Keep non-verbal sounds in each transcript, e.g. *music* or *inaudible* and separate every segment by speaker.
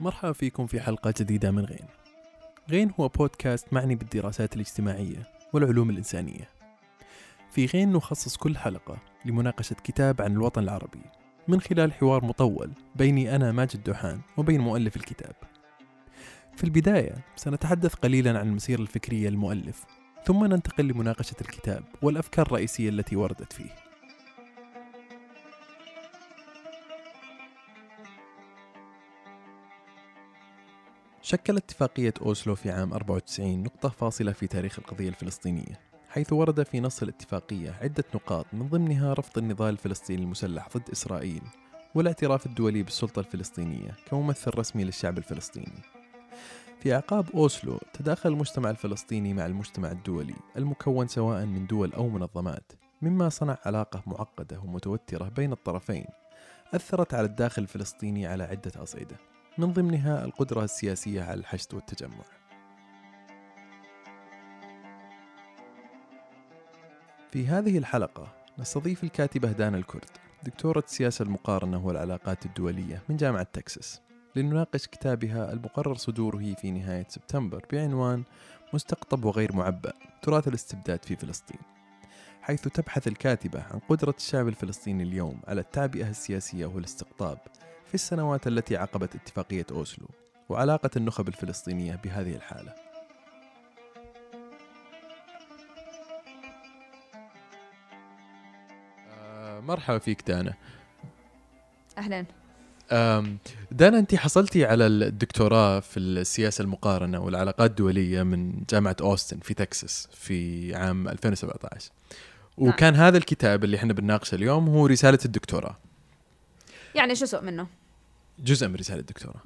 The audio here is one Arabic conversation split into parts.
Speaker 1: مرحبا فيكم في حلقة جديدة من غين. غين هو بودكاست معني بالدراسات الاجتماعية والعلوم الإنسانية. في غين نخصص كل حلقة لمناقشة كتاب عن الوطن العربي من خلال حوار مطول بيني أنا ماجد دوحان وبين مؤلف الكتاب. في البداية سنتحدث قليلا عن المسيرة الفكرية للمؤلف ثم ننتقل لمناقشة الكتاب والأفكار الرئيسية التي وردت فيه. شكلت اتفاقية أوسلو في عام 94 نقطة فاصلة في تاريخ القضية الفلسطينية حيث ورد في نص الاتفاقية عدة نقاط من ضمنها رفض النضال الفلسطيني المسلح ضد إسرائيل والاعتراف الدولي بالسلطة الفلسطينية كممثل رسمي للشعب الفلسطيني. في أعقاب أوسلو تداخل المجتمع الفلسطيني مع المجتمع الدولي المكون سواء من دول أو منظمات مما صنع علاقة معقدة ومتوترة بين الطرفين أثرت على الداخل الفلسطيني على عدة أصعدة. من ضمنها القدرة السياسية على الحشد والتجمع. في هذه الحلقة نستضيف الكاتبة دانا الكرد دكتورة السياسة المقارنة والعلاقات الدولية من جامعة تكساس لنناقش كتابها المقرر صدوره في نهاية سبتمبر بعنوان مستقطب وغير معبأ تراث الاستبداد في فلسطين حيث تبحث الكاتبة عن قدرة الشعب الفلسطيني اليوم على التعبئة السياسية والاستقطاب في السنوات التي عقبت اتفاقية أوسلو وعلاقة النخب الفلسطينية بهذه الحالة. آه، مرحبا فيك دانا.
Speaker 2: أهلا.
Speaker 1: دانا أنت حصلتي على الدكتوراه في السياسة المقارنة والعلاقات الدولية من جامعة أوستن في تكساس في عام 2017 نعم. وكان هذا الكتاب اللي إحنا بنناقشه اليوم هو رسالة الدكتوراه.
Speaker 2: يعني جزء منه؟
Speaker 1: جزء من رسالة الدكتوراه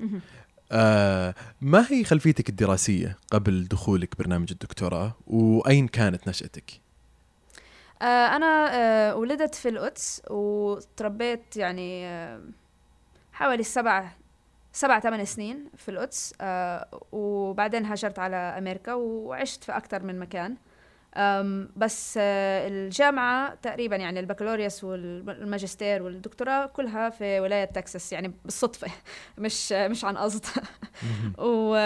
Speaker 1: آه ما هي خلفيتك الدراسية قبل دخولك برنامج الدكتوراه وأين كانت نشأتك؟
Speaker 2: آه أنا آه ولدت في القدس وتربيت يعني آه حوالي سبع سبع ثمان سنين في القدس آه وبعدين هاجرت على أمريكا وعشت في أكثر من مكان. بس آه، الجامعة تقريبا يعني البكالوريوس والماجستير والدكتوراه كلها في ولاية تكساس يعني بالصدفة *laughs* مش مش عن قصد. *laughs* و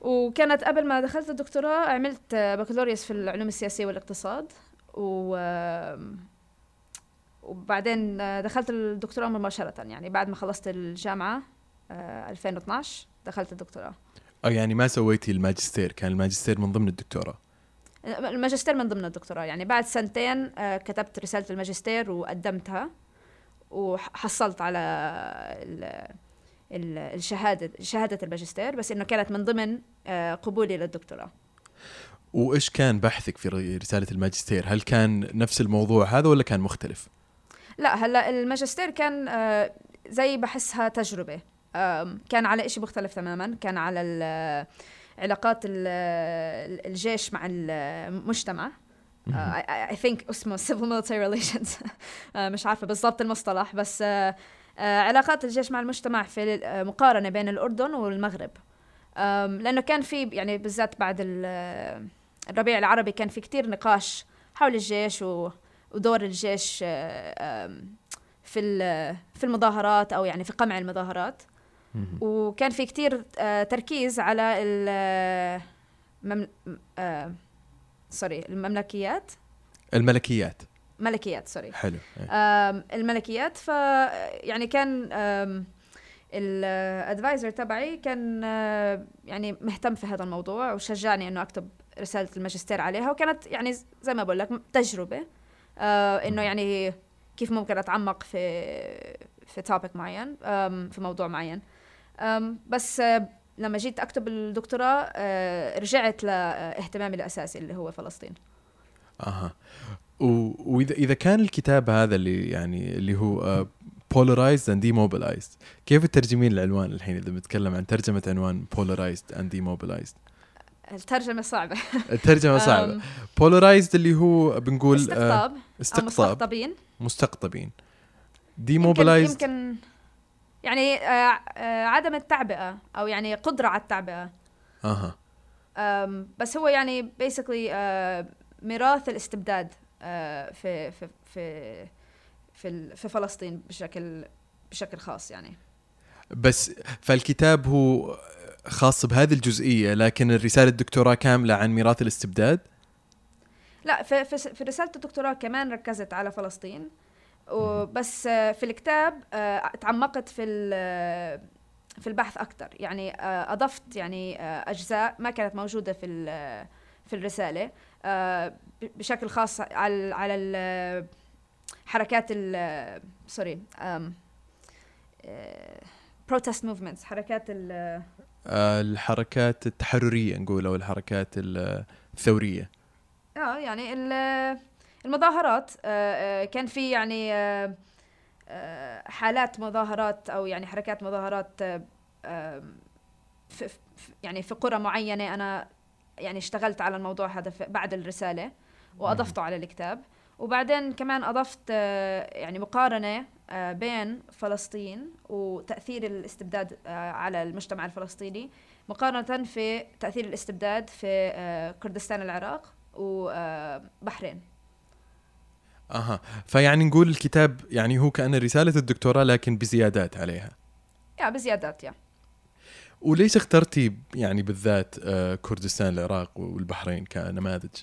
Speaker 2: وكانت قبل ما دخلت الدكتوراه عملت بكالوريوس في العلوم السياسية والاقتصاد. و وبعدين دخلت الدكتوراه مباشرة يعني بعد ما خلصت الجامعة 2012 آه، دخلت الدكتوراه.
Speaker 1: آه يعني ما سويتي الماجستير كان الماجستير من ضمن الدكتوراه.
Speaker 2: الماجستير من ضمن الدكتوراه يعني بعد سنتين آه، كتبت رسالة الماجستير وقدمتها وحصلت على الشهادة شهادة الماجستير بس إنه كانت من ضمن آه، قبولي للدكتوراه
Speaker 1: وإيش كان بحثك في رسالة الماجستير؟ هل كان نفس الموضوع هذا ولا كان مختلف؟
Speaker 2: لا هلأ الماجستير كان آه، زي بحسها تجربة كان على إشي مختلف تماما كان على علاقات الجيش مع المجتمع. اي ثينك اسمه civil military relations. *laughs* مش عارفة بالضبط المصطلح بس علاقات الجيش مع المجتمع في مقارنة بين الأردن والمغرب. لأنه كان في يعني بالذات بعد الربيع العربي كان في كتير نقاش حول الجيش ودور الجيش في في المظاهرات أو يعني في قمع المظاهرات. وكان في كتير آه، تركيز على الممل... آه، sorry المملكيات.
Speaker 1: الملكيات.
Speaker 2: ملكيات sorry
Speaker 1: حلو.
Speaker 2: الملكيات ف يعني كان ال advisor تبعي كان آه، يعني مهتم في هذا الموضوع وشجعني إنه أكتب رسالة الماجستير عليها وكانت يعني زي ما بقول لك تجربة إنه يعني كيف ممكن أتعمق في في topic معين في موضوع معين. بس آه، لما جيت أكتب الدكتوراه آه، رجعت لاهتمامي الأساسي اللي هو فلسطين.
Speaker 1: أها. وإذا إذا كان الكتاب هذا اللي يعني اللي هو Polarized and Demobilized كيف تترجمين العنوان الحين إذا بنتكلم عن ترجمة عنوان Polarized and Demobilized
Speaker 2: الترجمة صعبة.
Speaker 1: الترجمة صعبة. polarized اللي هو بنقول
Speaker 2: استقطاب استقطاب مستقطبين.
Speaker 1: مستقطبين. demobilized
Speaker 2: يمكن, يمكن يعني آه، آه، عدم التعبئة أو يعني قدرة على التعبئة.
Speaker 1: أها.
Speaker 2: بس هو يعني basically آه، ميراث الاستبداد في في في في في فلسطين بشكل بشكل خاص يعني.
Speaker 1: بس فالكتاب هو خاص بهذه الجزئية لكن الرسالة الدكتوراه كاملة عن ميراث الاستبداد؟
Speaker 2: لا في, في, في رسالة الدكتوراه كمان ركزت على فلسطين. وبس آه، في الكتاب آه، تعمقت في في البحث أكثر يعني آه، أضفت يعني أجزاء ما كانت موجودة في في الرسالة بشكل خاص على على حركات ال sorry protest movements حركات
Speaker 1: الحركات التحررية نقول أو الحركات الثورية.
Speaker 2: آه يعني المظاهرات آه، آه، كان في يعني آه، حالات مظاهرات أو يعني حركات مظاهرات في يعني في قرى معينة أنا يعني اشتغلت على الموضوع هذا بعد الرسالة وأضفته على الكتاب. وبعدين كمان أضفت يعني مقارنة بين فلسطين وتأثير الاستبداد على المجتمع الفلسطيني مقارنة في تأثير الاستبداد في كردستان العراق وبحرين
Speaker 1: أها. فيعني نقول الكتاب يعني هو كأن رسالة الدكتوراه لكن بزيادات عليها.
Speaker 2: يا بزيادات يا.
Speaker 1: وليش اخترتي يعني بالذات آه، كردستان العراق والبحرين كنماذج؟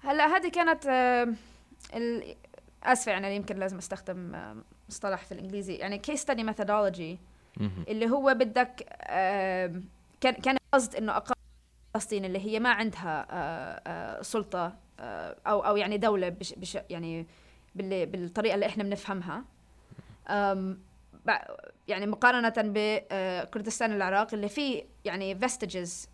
Speaker 2: هلأ هذه كانت آه، آسفة يعني يمكن لازم أستخدم آه، مصطلح في الإنجليزي. يعني case study methodology اللي هو بدك كان كان قصد إنه أقل فلسطين اللي هي ما عندها سلطة أو أو يعني دولة بش بش يعني بالطريقة اللي إحنا بنفهمها. يعني مقارنة بكردستان آه، العراق اللي فيه يعني vestiges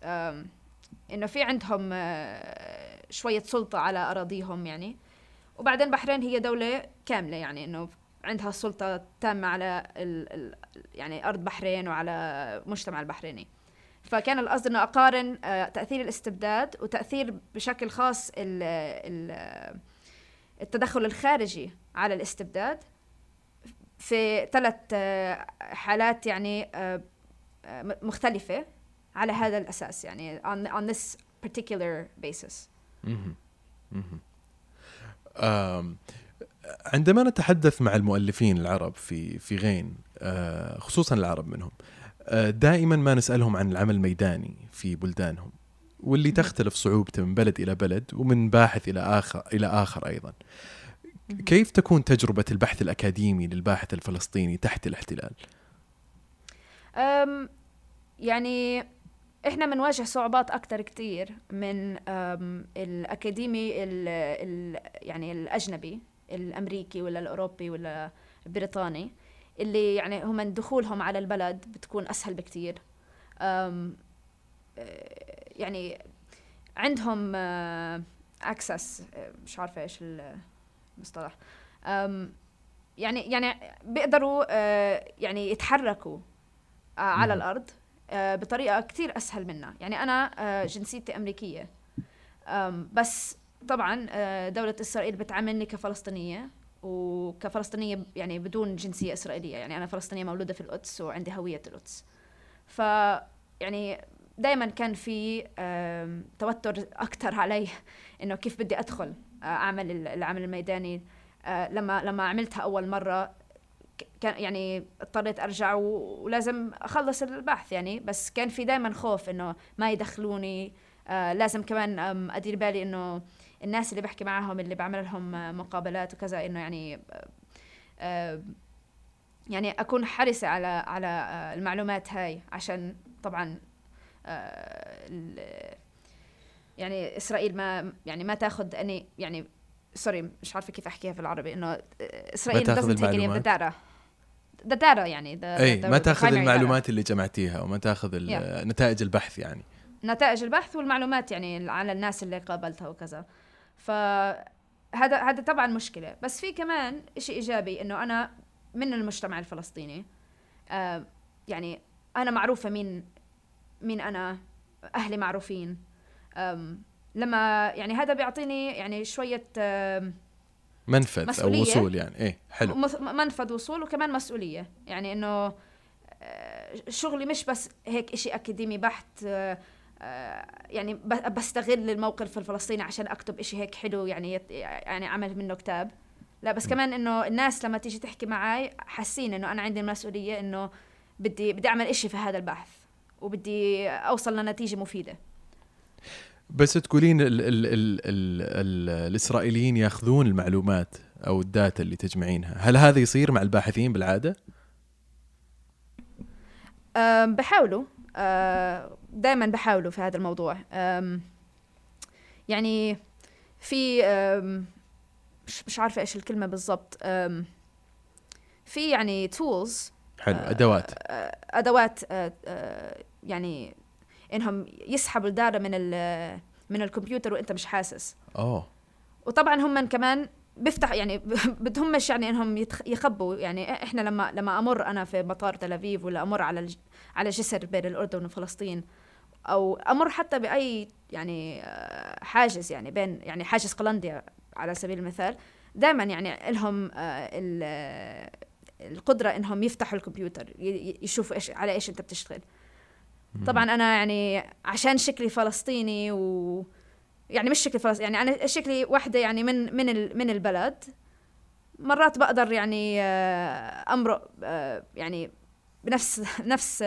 Speaker 2: إنه في عندهم آه، شوية سلطة على أراضيهم يعني. وبعدين بحرين هي دولة كاملة يعني إنه عندها سلطة تامة على ال ال يعني أرض بحرين وعلى المجتمع البحريني. فكان القصد إنه أقارن آه، تأثير الاستبداد وتأثير بشكل خاص التدخل الخارجي على الاستبداد. في ثلاث آه، حالات يعني آه، مختلفة على هذا الأساس يعني on, on this particular basis.
Speaker 1: عندما نتحدث مع المؤلفين العرب في في غين خصوصا العرب منهم دائما ما نسألهم عن العمل الميداني في بلدانهم واللي تختلف صعوبته من بلد إلى بلد ومن باحث إلى اخر إلى آخر أيضا. كيف تكون تجربة البحث الأكاديمي للباحث الفلسطيني تحت الاحتلال؟
Speaker 2: أم يعني إحنا بنواجه صعوبات أكثر كثير من الأكاديمي ال ال يعني الأجنبي الأمريكي ولا الأوروبي ولا البريطاني اللي يعني هم دخولهم على البلد بتكون أسهل بكتير. آه، يعني عندهم اكسس آه، مش عارفة إيش المصطلح. يعني يعني بيقدروا آه، يعني يتحركوا على الأرض بطريقة كثير أسهل منا. يعني أنا جنسيتي أمريكية. بس طبعا دولة إسرائيل بتعاملني كفلسطينية. وكفلسطينية يعني بدون جنسية إسرائيلية. يعني أنا فلسطينية مولودة في القدس وعندي هوية القدس. ف يعني دائما كان في توتر أكثر علي *laughs* إنه كيف بدي أدخل آه، أعمل العمل الميداني. آه، لما لما عملتها أول مرة كان يعني اضطريت أرجع ولازم أخلص البحث يعني. بس كان في دائما خوف إنه ما يدخلوني. آه، لازم كمان أدير بالي إنه الناس اللي بحكي معاهم اللي بعمل لهم مقابلات وكذا إنه يعني آه، يعني أكون حريصة على على آه، المعلومات هاي عشان طبعا آه، يعني إسرائيل ما يعني ما تاخذ any يعني sorry مش عارفة كيف أحكيها في العربي إنه إسرائيل
Speaker 1: ما تاخذ المعلومات؟
Speaker 2: data data يعني
Speaker 1: إي ما تاخذ المعلومات اللي جمعتيها وما تاخذ نتائج البحث يعني.
Speaker 2: نتائج البحث والمعلومات يعني على الناس اللي قابلتها وكذا. فهذا هذا طبعا مشكلة. بس في كمان شيء إيجابي إنه أنا من المجتمع الفلسطيني آه يعني أنا معروفة مين مين أنا أهلي معروفين. لما يعني هذا بيعطيني يعني شوية
Speaker 1: منفذ مسؤولية. أو وصول يعني. إيه حلو.
Speaker 2: منفذ وصول وكمان مسؤولية. يعني إنه آه، شغلي مش بس هيك شيء أكاديمي بحت آه، يعني بستغل الموقف الفلسطيني عشان أكتب إشي هيك حلو يعني يعني أعمل منه كتاب. لا بس كمان إنه الناس لما تيجي تحكي معي حاسين إنه أنا عندي المسؤولية إنه بدي بدي أعمل إشي في هذا البحث وبدي أوصل لنتيجة مفيدة.
Speaker 1: بس تقولين ال ال ال ال ال الإسرائيليين يأخذون المعلومات أو الداتا اللي تجمعينها. هل هذا يصير مع الباحثين بالعادة؟
Speaker 2: أم، بحاولوا. أه، دائما بحاولوا في هذا الموضوع. يعني في مش مش عارفة إيش الكلمة بالضبط. في يعني tools
Speaker 1: حلو أدوات.
Speaker 2: أدوات آه، آه، يعني إنهم يسحبوا data ال من من الكمبيوتر وإنت مش حاسس.
Speaker 1: أوه.
Speaker 2: وطبعا هم كمان بيفتح يعني *laughs* بدهمش يعني إنهم يخبوا. يعني إحنا لما لما أمر أنا في مطار تل ابيب ولا أمر على على جسر بين الأردن وفلسطين أو أمر حتى بأي يعني آه، حاجز يعني بين يعني حاجز قلنديا على سبيل المثال دائما يعني لهم آه، آه، القدرة إنهم يفتحوا الكمبيوتر يشوفوا إيش على إيش أنت بتشتغل. طبعا أنا يعني عشان شكلي فلسطيني و يعني مش شكلي فلسطيني يعني أنا شكلي واحدة يعني من من من البلد مرات بقدر يعني أمرق يعني بنفس نفس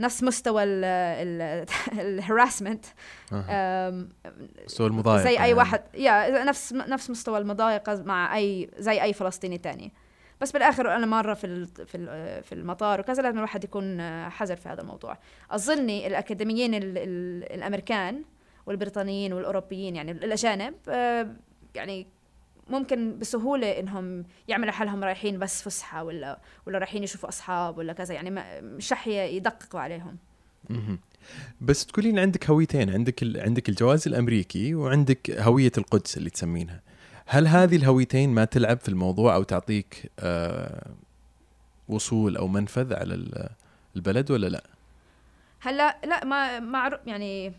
Speaker 2: نفس مستوى الهراسمنت. *laughs*
Speaker 1: مستوى المضايقة
Speaker 2: زي أي
Speaker 1: يعني.
Speaker 2: واحد يا نفس نفس مستوى المضايقة مع أي زي أي فلسطيني تاني بس بالآخر أنا مرة في ال- في ال- في المطار وكذا لازم الواحد يكون آه، حذر في هذا الموضوع اظني الأكاديميين ال ال الأمريكان والبريطانيين والأوروبيين يعني الأجانب آه، يعني ممكن بسهولة إنهم يعملوا حالهم رايحين بس فسحة ولا ولا رايحين يشوفوا أصحاب ولا كذا يعني مش رح يدققوا عليهم.
Speaker 1: مهم. بس تقولين عندك هويتين عندك ال... عندك الجواز الأمريكي وعندك هوية القدس اللي تسمينها. هل هذه الهويتين ما تلعب في الموضوع أو تعطيك آه وصول أو منفذ على ال- البلد ولا لا؟
Speaker 2: هلأ لا ما معروف يعني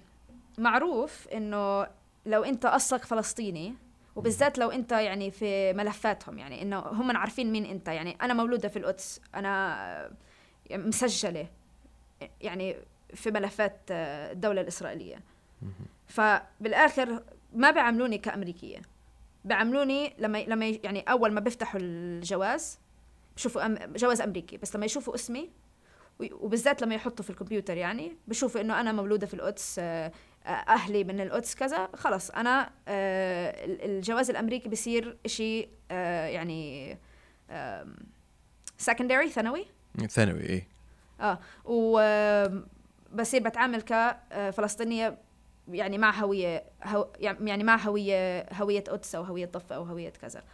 Speaker 2: معروف إنه لو أنت أصلك فلسطيني وبالذات لو انت يعني في ملفاتهم يعني إنه هم عارفين مين انت. يعني أنا مولودة في القدس أنا مسجلة يعني في ملفات الدولة الإسرائيلية. فبالآخر ما بيعاملوني كأمريكية. بيعاملوني لما لما يعني أول ما بيفتحوا الجواز بشوفوا أم جواز أمريكي. بس لما يشوفوا اسمي وبالذات لما يحطوا في الكمبيوتر يعني بشوفوا إنه أنا مولودة في القدس آه، آه، أهلي من القدس كذا خلص أنا آه، الجواز الأمريكي بصير شيء يعني سكندري ثانوي؟
Speaker 1: ثانوي إيه.
Speaker 2: آه وبصير بتعامل كفلسطينيه يعني مع هوية هو يعني مع هوية هوية قدس أو هوية ضفه أو هوية كذا. أم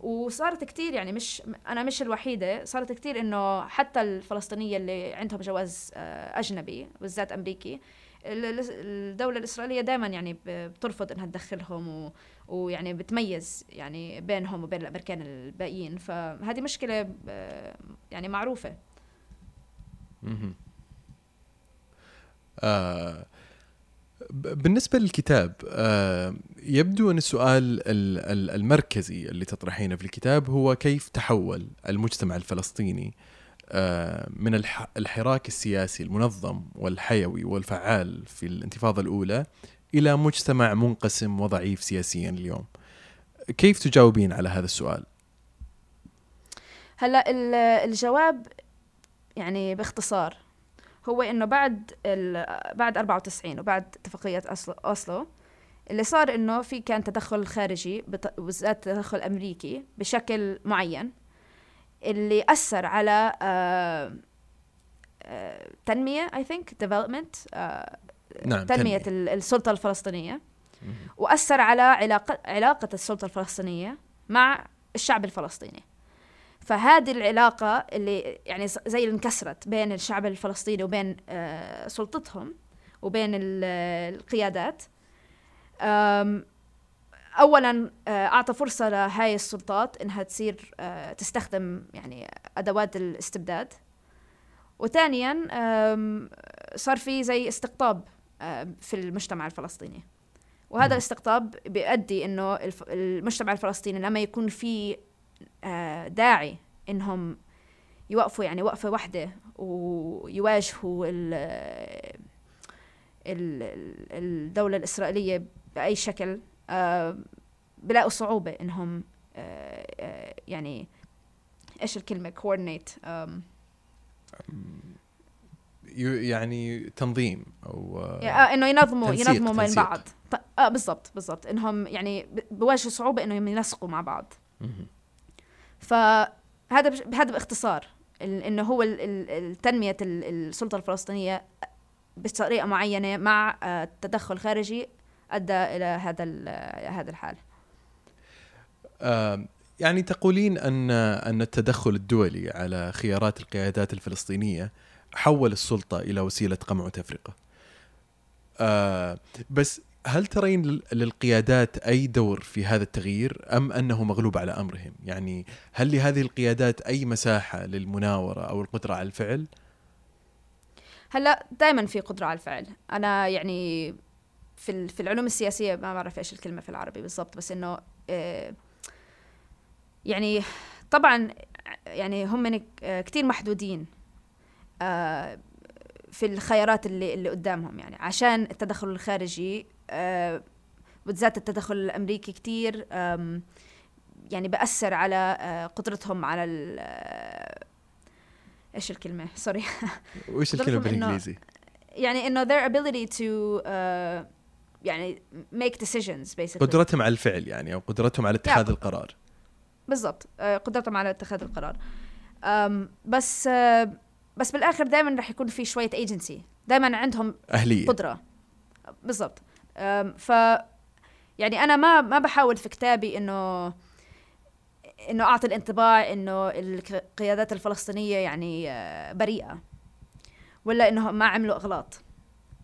Speaker 2: وصارت كتير يعني مش أنا مش الوحيدة صارت كتير إنه حتى الفلسطينية اللي عندهم جواز آه، أجنبي بالذات أمريكي ال- ال- الدولة الإسرائيلية دائما يعني بترفض إنها تدخلهم و ويعني بتميز يعني بينهم وبين الأمريكان الباقيين فهذه مشكلة آه، يعني
Speaker 1: معروفة. آه بالنسبة للكتاب آه يبدو أن السؤال ال- ال- المركزي اللي تطرحينه في الكتاب هو كيف تحول المجتمع الفلسطيني آه من الح- الحراك السياسي المنظم والحيوي والفعال في الانتفاضة الأولى إلى مجتمع منقسم وضعيف سياسيا اليوم كيف تجاوبين على هذا السؤال؟
Speaker 2: هلأ ال- الجواب يعني باختصار هو إنه بعد ال- بعد 94 وبعد اتفاقية أصل- أوسلو اللي صار إنه في كان تدخل خارجي بالذات تدخل امريكي بشكل معين اللي أثر على آه، آه، تنمية I think development
Speaker 1: نعم
Speaker 2: تنمية
Speaker 1: تنمية.
Speaker 2: ال- السلطة
Speaker 1: الفلسطينية.
Speaker 2: وأثر على علاقه علاقة السلطة الفلسطينية مع الشعب الفلسطيني فهذه العلاقة اللي يعني زي اللي انكسرت بين الشعب الفلسطيني وبين آه، سلطتهم وبين ال- القيادات. اولا آه، أعطى فرصة لهاي السلطات إنها تصير آه، تستخدم يعني أدوات الاستبداد. وثانيا صار في زي استقطاب في المجتمع الفلسطيني. وهذا. الاستقطاب بيؤدي إنه المجتمع الفلسطيني لما يكون في داعي إنهم يوقفوا يعني وقفة واحدة ويواجهوا ال ال- ال- الدولة الإسرائيلية بأي شكل آه، بلاقوا صعوبة إنهم آه، آه، يعني إيش الكلمة
Speaker 1: ي- يعني تنظيم أو
Speaker 2: آه إنه ينظموا
Speaker 1: تنسيق-
Speaker 2: ينظموا بين
Speaker 1: تنسيق.
Speaker 2: بعض ط- آه بالضبط بالضبط إنهم يعني بواجهوا صعوبة إنهم ينسقوا مع بعض. فهذا بش- هذا باختصار إنه هو تنمية ال- السلطة الفلسطينية بطريقة معينة مع آه، تدخل خارجي أدى إلى هذا هذا الحال
Speaker 1: آه، يعني تقولين أن أن التدخل الدولي على خيارات القيادات الفلسطينية حول السلطة إلى وسيلة قمع وتفرقة. آه، بس هل ترين لل- للقيادات أي دور في هذا التغيير أم أنه مغلوب على أمرهم؟ يعني هل لهذه القيادات أي مساحة للمناورة أو القدرة على الفعل؟
Speaker 2: هلا دائما في قدرة على الفعل أنا يعني في في العلوم السياسية ما بعرف إيش الكلمة في العربي بالضبط بس إنه آه، يعني طبعا يعني هم كثير محدودين آه، في الخيارات اللي اللي قدامهم يعني. عشان التدخل الخارجي آه، بالذات التدخل الأمريكي كثير يعني بأثر على آه، قدرتهم على آه، إيش الكلمة؟ سوري *laughs* وإيش الكلمة
Speaker 1: بالإنجليزي؟
Speaker 2: يعني إنه their ability to uh, يعني make decisions basically.
Speaker 1: قدرتهم على الفعل يعني أو قدرتهم على اتخاذ القرار.
Speaker 2: بالضبط. قدرتهم على اتخاذ القرار. um, بس uh, بس بالآخر دائما رح يكون في شوية agency. دائما عندهم
Speaker 1: أهلية.
Speaker 2: قدرة. بالضبط. ف يعني أنا ما ما بحاول في كتابي إنه إنه أعطي الانطباع إنه القيادات الفلسطينية يعني آه، بريئة ولا انهم ما عملوا أغلاط.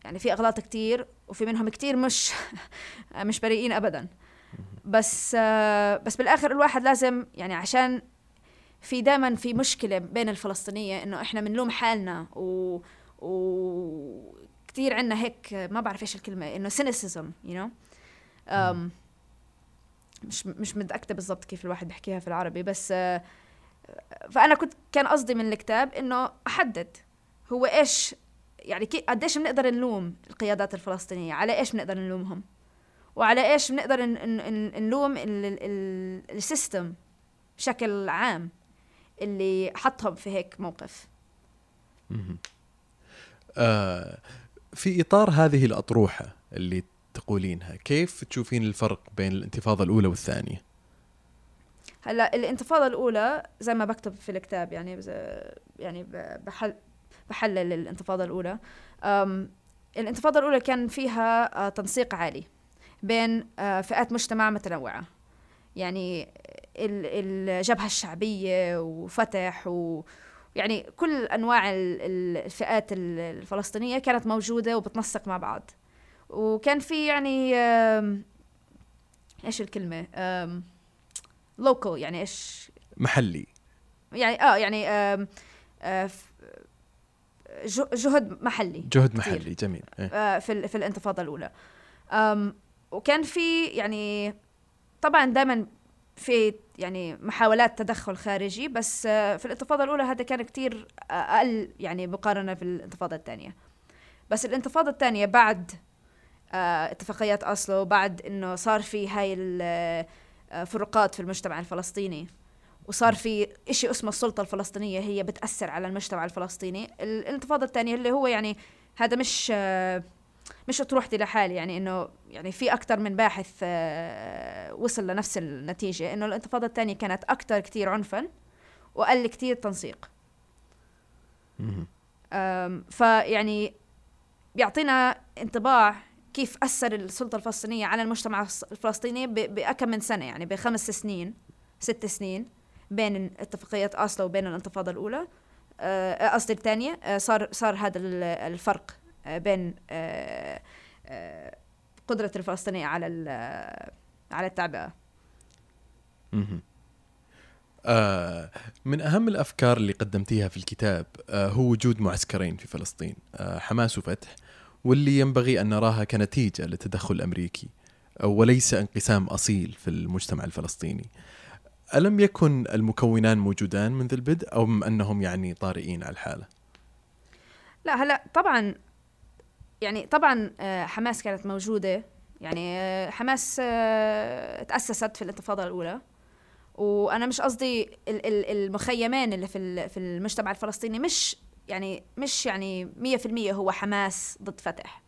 Speaker 2: يعني في أغلاط كتير وفي منهم كتير مش *laughs* مش بريئين ابدا. بس آه، بس بالآخر الواحد لازم يعني عشان في دائما في مشكلة بين الفلسطينية إنه إحنا بنلوم حالنا و و كثير عندنا هيك ما بعرف إيش الكلمة إنه cynicism you know مش مش متأكدة بالضبط كيف الواحد بيحكيها في العربي بس آه، فأنا كنت كان قصدي من الكتاب إنه أحدد هو إيش يعني قديش بنقدر نلوم القيادات الفلسطينية على إيش بنقدر نلومهم؟ وعلى إيش بنقدر نلوم ال- ال- ال- السيستم بشكل عام؟ اللي حطهم في هيك موقف.
Speaker 1: آه في إطار هذه الأطروحة اللي تقولينها كيف تشوفين الفرق بين الانتفاضة الأولى والثانية؟
Speaker 2: هلأ الانتفاضة الأولى زي ما بكتب في الكتاب يعني يعني بحل بحلل الانتفاضة الأولى. أم الانتفاضة الأولى كان فيها آه، تنسيق عالي بين آه، فئات مجتمع متنوعة. يعني ال- الجبهة الشعبية وفتح و يعني كل ال- الفئات ال- الفلسطينية كانت موجودة وبتنسق مع بعض. وكان في يعني إيش الكلمة؟ آم، لوكال يعني إيش؟
Speaker 1: محلي.
Speaker 2: يعني آه يعني آم آه جهد محلي.
Speaker 1: جهد
Speaker 2: كتير.
Speaker 1: محلي جميل. إيه.
Speaker 2: آه في في الانتفاضة الأولى. وكان في يعني طبعا دائما في يعني محاولات تدخل خارجي بس آه في الانتفاضة الأولى هذا كان كتير أقل يعني مقارنة في الانتفاضة الثانية. بس الانتفاضة الثانية بعد آه اتفاقيات اوسلو بعد إنه صار في هاي الفروقات في المجتمع الفلسطيني وصار في إشي اسمه السلطة الفلسطينية هي بتأثر على المجتمع الفلسطيني. ال- الانتفاضة الثانية اللي هو يعني هذا مش آه، مش اطروحتي لحالي يعني إنه يعني في أكثر من باحث آه، وصل لنفس النتيجة إنه الانتفاضة الثانية كانت أكثر كتير عنفا وأقل كتير تنسيق. فيعني بيعطينا انطباع كيف أثر السلطة الفلسطينية على المجتمع الفلسطيني ب- بأكم من سنة يعني بخمس سنين ست سنين بين اتفاقية أوسلو وبين الانتفاضة الأولى. آه، قصدي الثانية آه، صار صار هذا ال- الفرق. بين آه، آه، قدرة الفلسطينية على ال- على التعبئة.
Speaker 1: آه من أهم الأفكار اللي قدمتيها في الكتاب آه هو وجود معسكرين في فلسطين آه حماس وفتح واللي ينبغي أن نراها كنتيجة للتدخل الأمريكي آه، وليس انقسام أصيل في المجتمع الفلسطيني. ألم يكن المكونان موجودان منذ البدء أو أم أنهم يعني طارئين على الحالة؟
Speaker 2: لا هلا طبعا يعني طبعا آه، حماس كانت موجودة. يعني آه، حماس آه، تأسست في الانتفاضة الأولى. وأنا مش قصدي ال- ال- المخيمين اللي في في المجتمع الفلسطيني مش يعني مش يعني مية في المية هو حماس ضد فتح.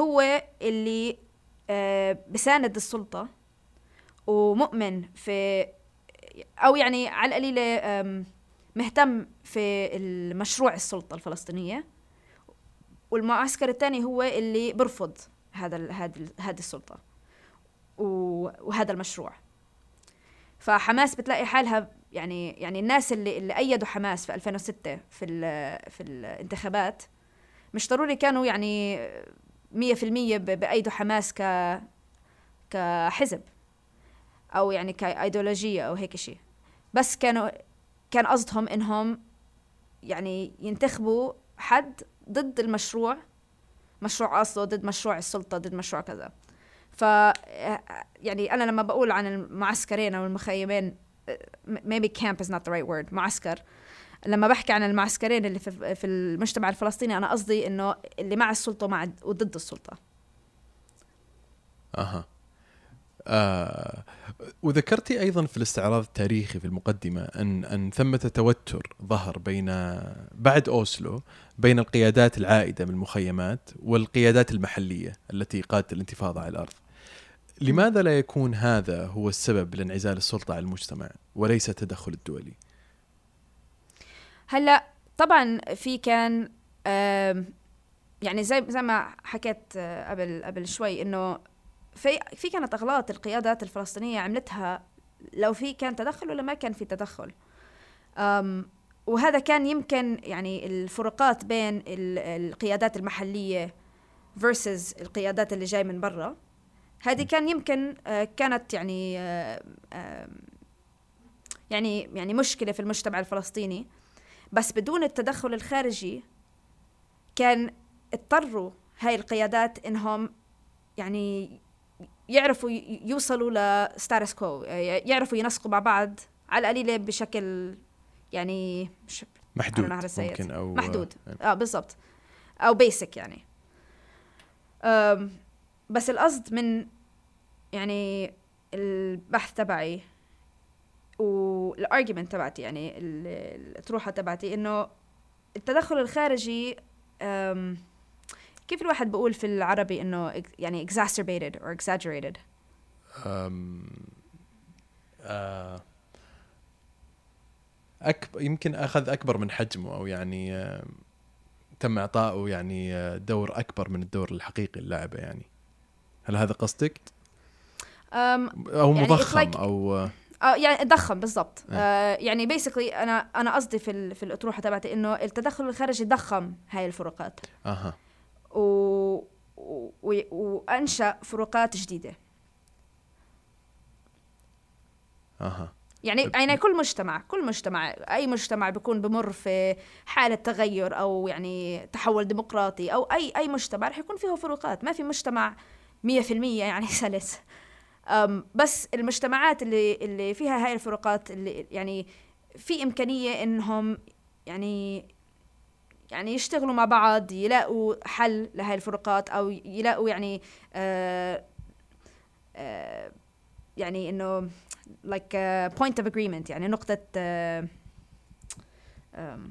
Speaker 2: هو اللي بساند السلطة ومؤمن في أو يعني على القليلة مهتم في المشروع السلطة الفلسطينية. والمعسكر الثاني هو اللي برفض هذا هذا هذه السلطة وهذا المشروع. فحماس بتلاقي حالها يعني يعني الناس اللي اللي أيدوا حماس في 2006 في في الانتخابات مش ضروري كانوا يعني 100% بأيدوا حماس ك كحزب أو يعني كأيديولوجية أو هيك شيء. بس كانوا كان قصدهم إنهم يعني ينتخبوا حد ضد المشروع مشروع اصله ضد مشروع السلطة ضد مشروع كذا. ف يعني أنا لما بقول عن المعسكرين أو المخيمين maybe camp is not the right word معسكر. لما بحكي عن المعسكرين اللي في, في المجتمع الفلسطيني أنا قصدي إنه اللي مع السلطة ومع وضد السلطة.
Speaker 1: أها. آه وذكرتي أيضا في الاستعراض التاريخي في المقدمة ان أن ثمة توتر ظهر بين بعد أوسلو بين القيادات العائدة من المخيمات والقيادات المحلية التي قادت الانتفاضة على الأرض. لماذا لا يكون هذا هو السبب لانعزال السلطة عن المجتمع وليس التدخل الدولي؟
Speaker 2: هلأ طبعا في كان يعني زي زي ما حكيت قبل قبل شوي إنه في في كانت أغلاط القيادات الفلسطينية عملتها لو في كان تدخل ولا ما كان في تدخل. وهذا كان يمكن يعني الفروقات بين القيادات المحلية versus القيادات اللي جاي من برا. هذه كان يمكن آه، كانت يعني آه، يعني يعني مشكلة في المجتمع الفلسطيني. بس بدون التدخل الخارجي كان اضطروا هاي القيادات إنهم يعني يعرفوا يوصلوا لستاتس كو يعرفوا ينسقوا مع بعض على القليلة بشكل يعني
Speaker 1: مش محدود ممكن أو
Speaker 2: محدود. آه بالضبط. أو basic يعني. بس القصد من يعني البحث تبعي وال argument تبعتي يعني الأطروحة تبعتي إنه التدخل الخارجي كيف الواحد بقول في العربي إنه يعني exacerbated or exaggerated
Speaker 1: um, uh, أكبر يمكن أخذ أكبر من حجمه أو يعني uh, تم إعطائه يعني uh, دور أكبر من الدور الحقيقي اللعبة يعني. هل هذا قصدك؟
Speaker 2: um,
Speaker 1: أو يعني مضخم like أو
Speaker 2: uh, آه يعني ضخم بالضبط. إيه. آه يعني بيسكلي أنا أنا قصدي في في الأطروحة تبعتي إنه التدخل الخارجي ضخم هاي الفروقات.
Speaker 1: أها.
Speaker 2: و... و... وأنشأ فروقات جديدة.
Speaker 1: أها.
Speaker 2: يعني يعني كل مجتمع كل مجتمع أي مجتمع بيكون بمر في حالة تغير أو يعني تحول ديمقراطي أو أي أي مجتمع رح يكون فيه فروقات. ما في مجتمع 100% يعني *laughs* سلس. بس المجتمعات اللي اللي فيها هاي الفروقات اللي يعني في إمكانية إنهم يعني يعني يشتغلوا مع بعض يلاقوا حل لهي الفروقات أو يلاقوا يعني آه آه يعني إنه like point of agreement يعني نقطة آه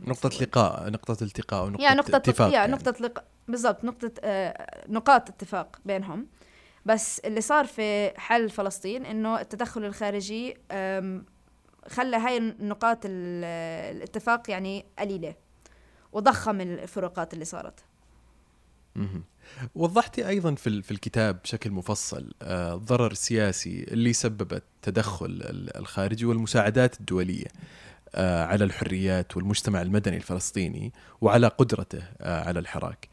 Speaker 1: نقطة لقاء نقطة التقاء ونقطة yeah نقطة اتفاق
Speaker 2: يعني. نقطة لقاء بالضبط نقطة آه نقاط اتفاق بينهم. بس اللي صار في حالة فلسطين إنه التدخل الخارجي خلى هاي النقاط الاتفاق يعني قليلة. وضخم الفروقات اللي صارت
Speaker 1: وضحتي أيضا في في الكتاب بشكل مفصل آه، الضرر السياسي اللي سببت تدخل الخارجي والمساعدات الدولية آه، على الحريات والمجتمع المدني الفلسطيني وعلى قدرته آه، على الحراك.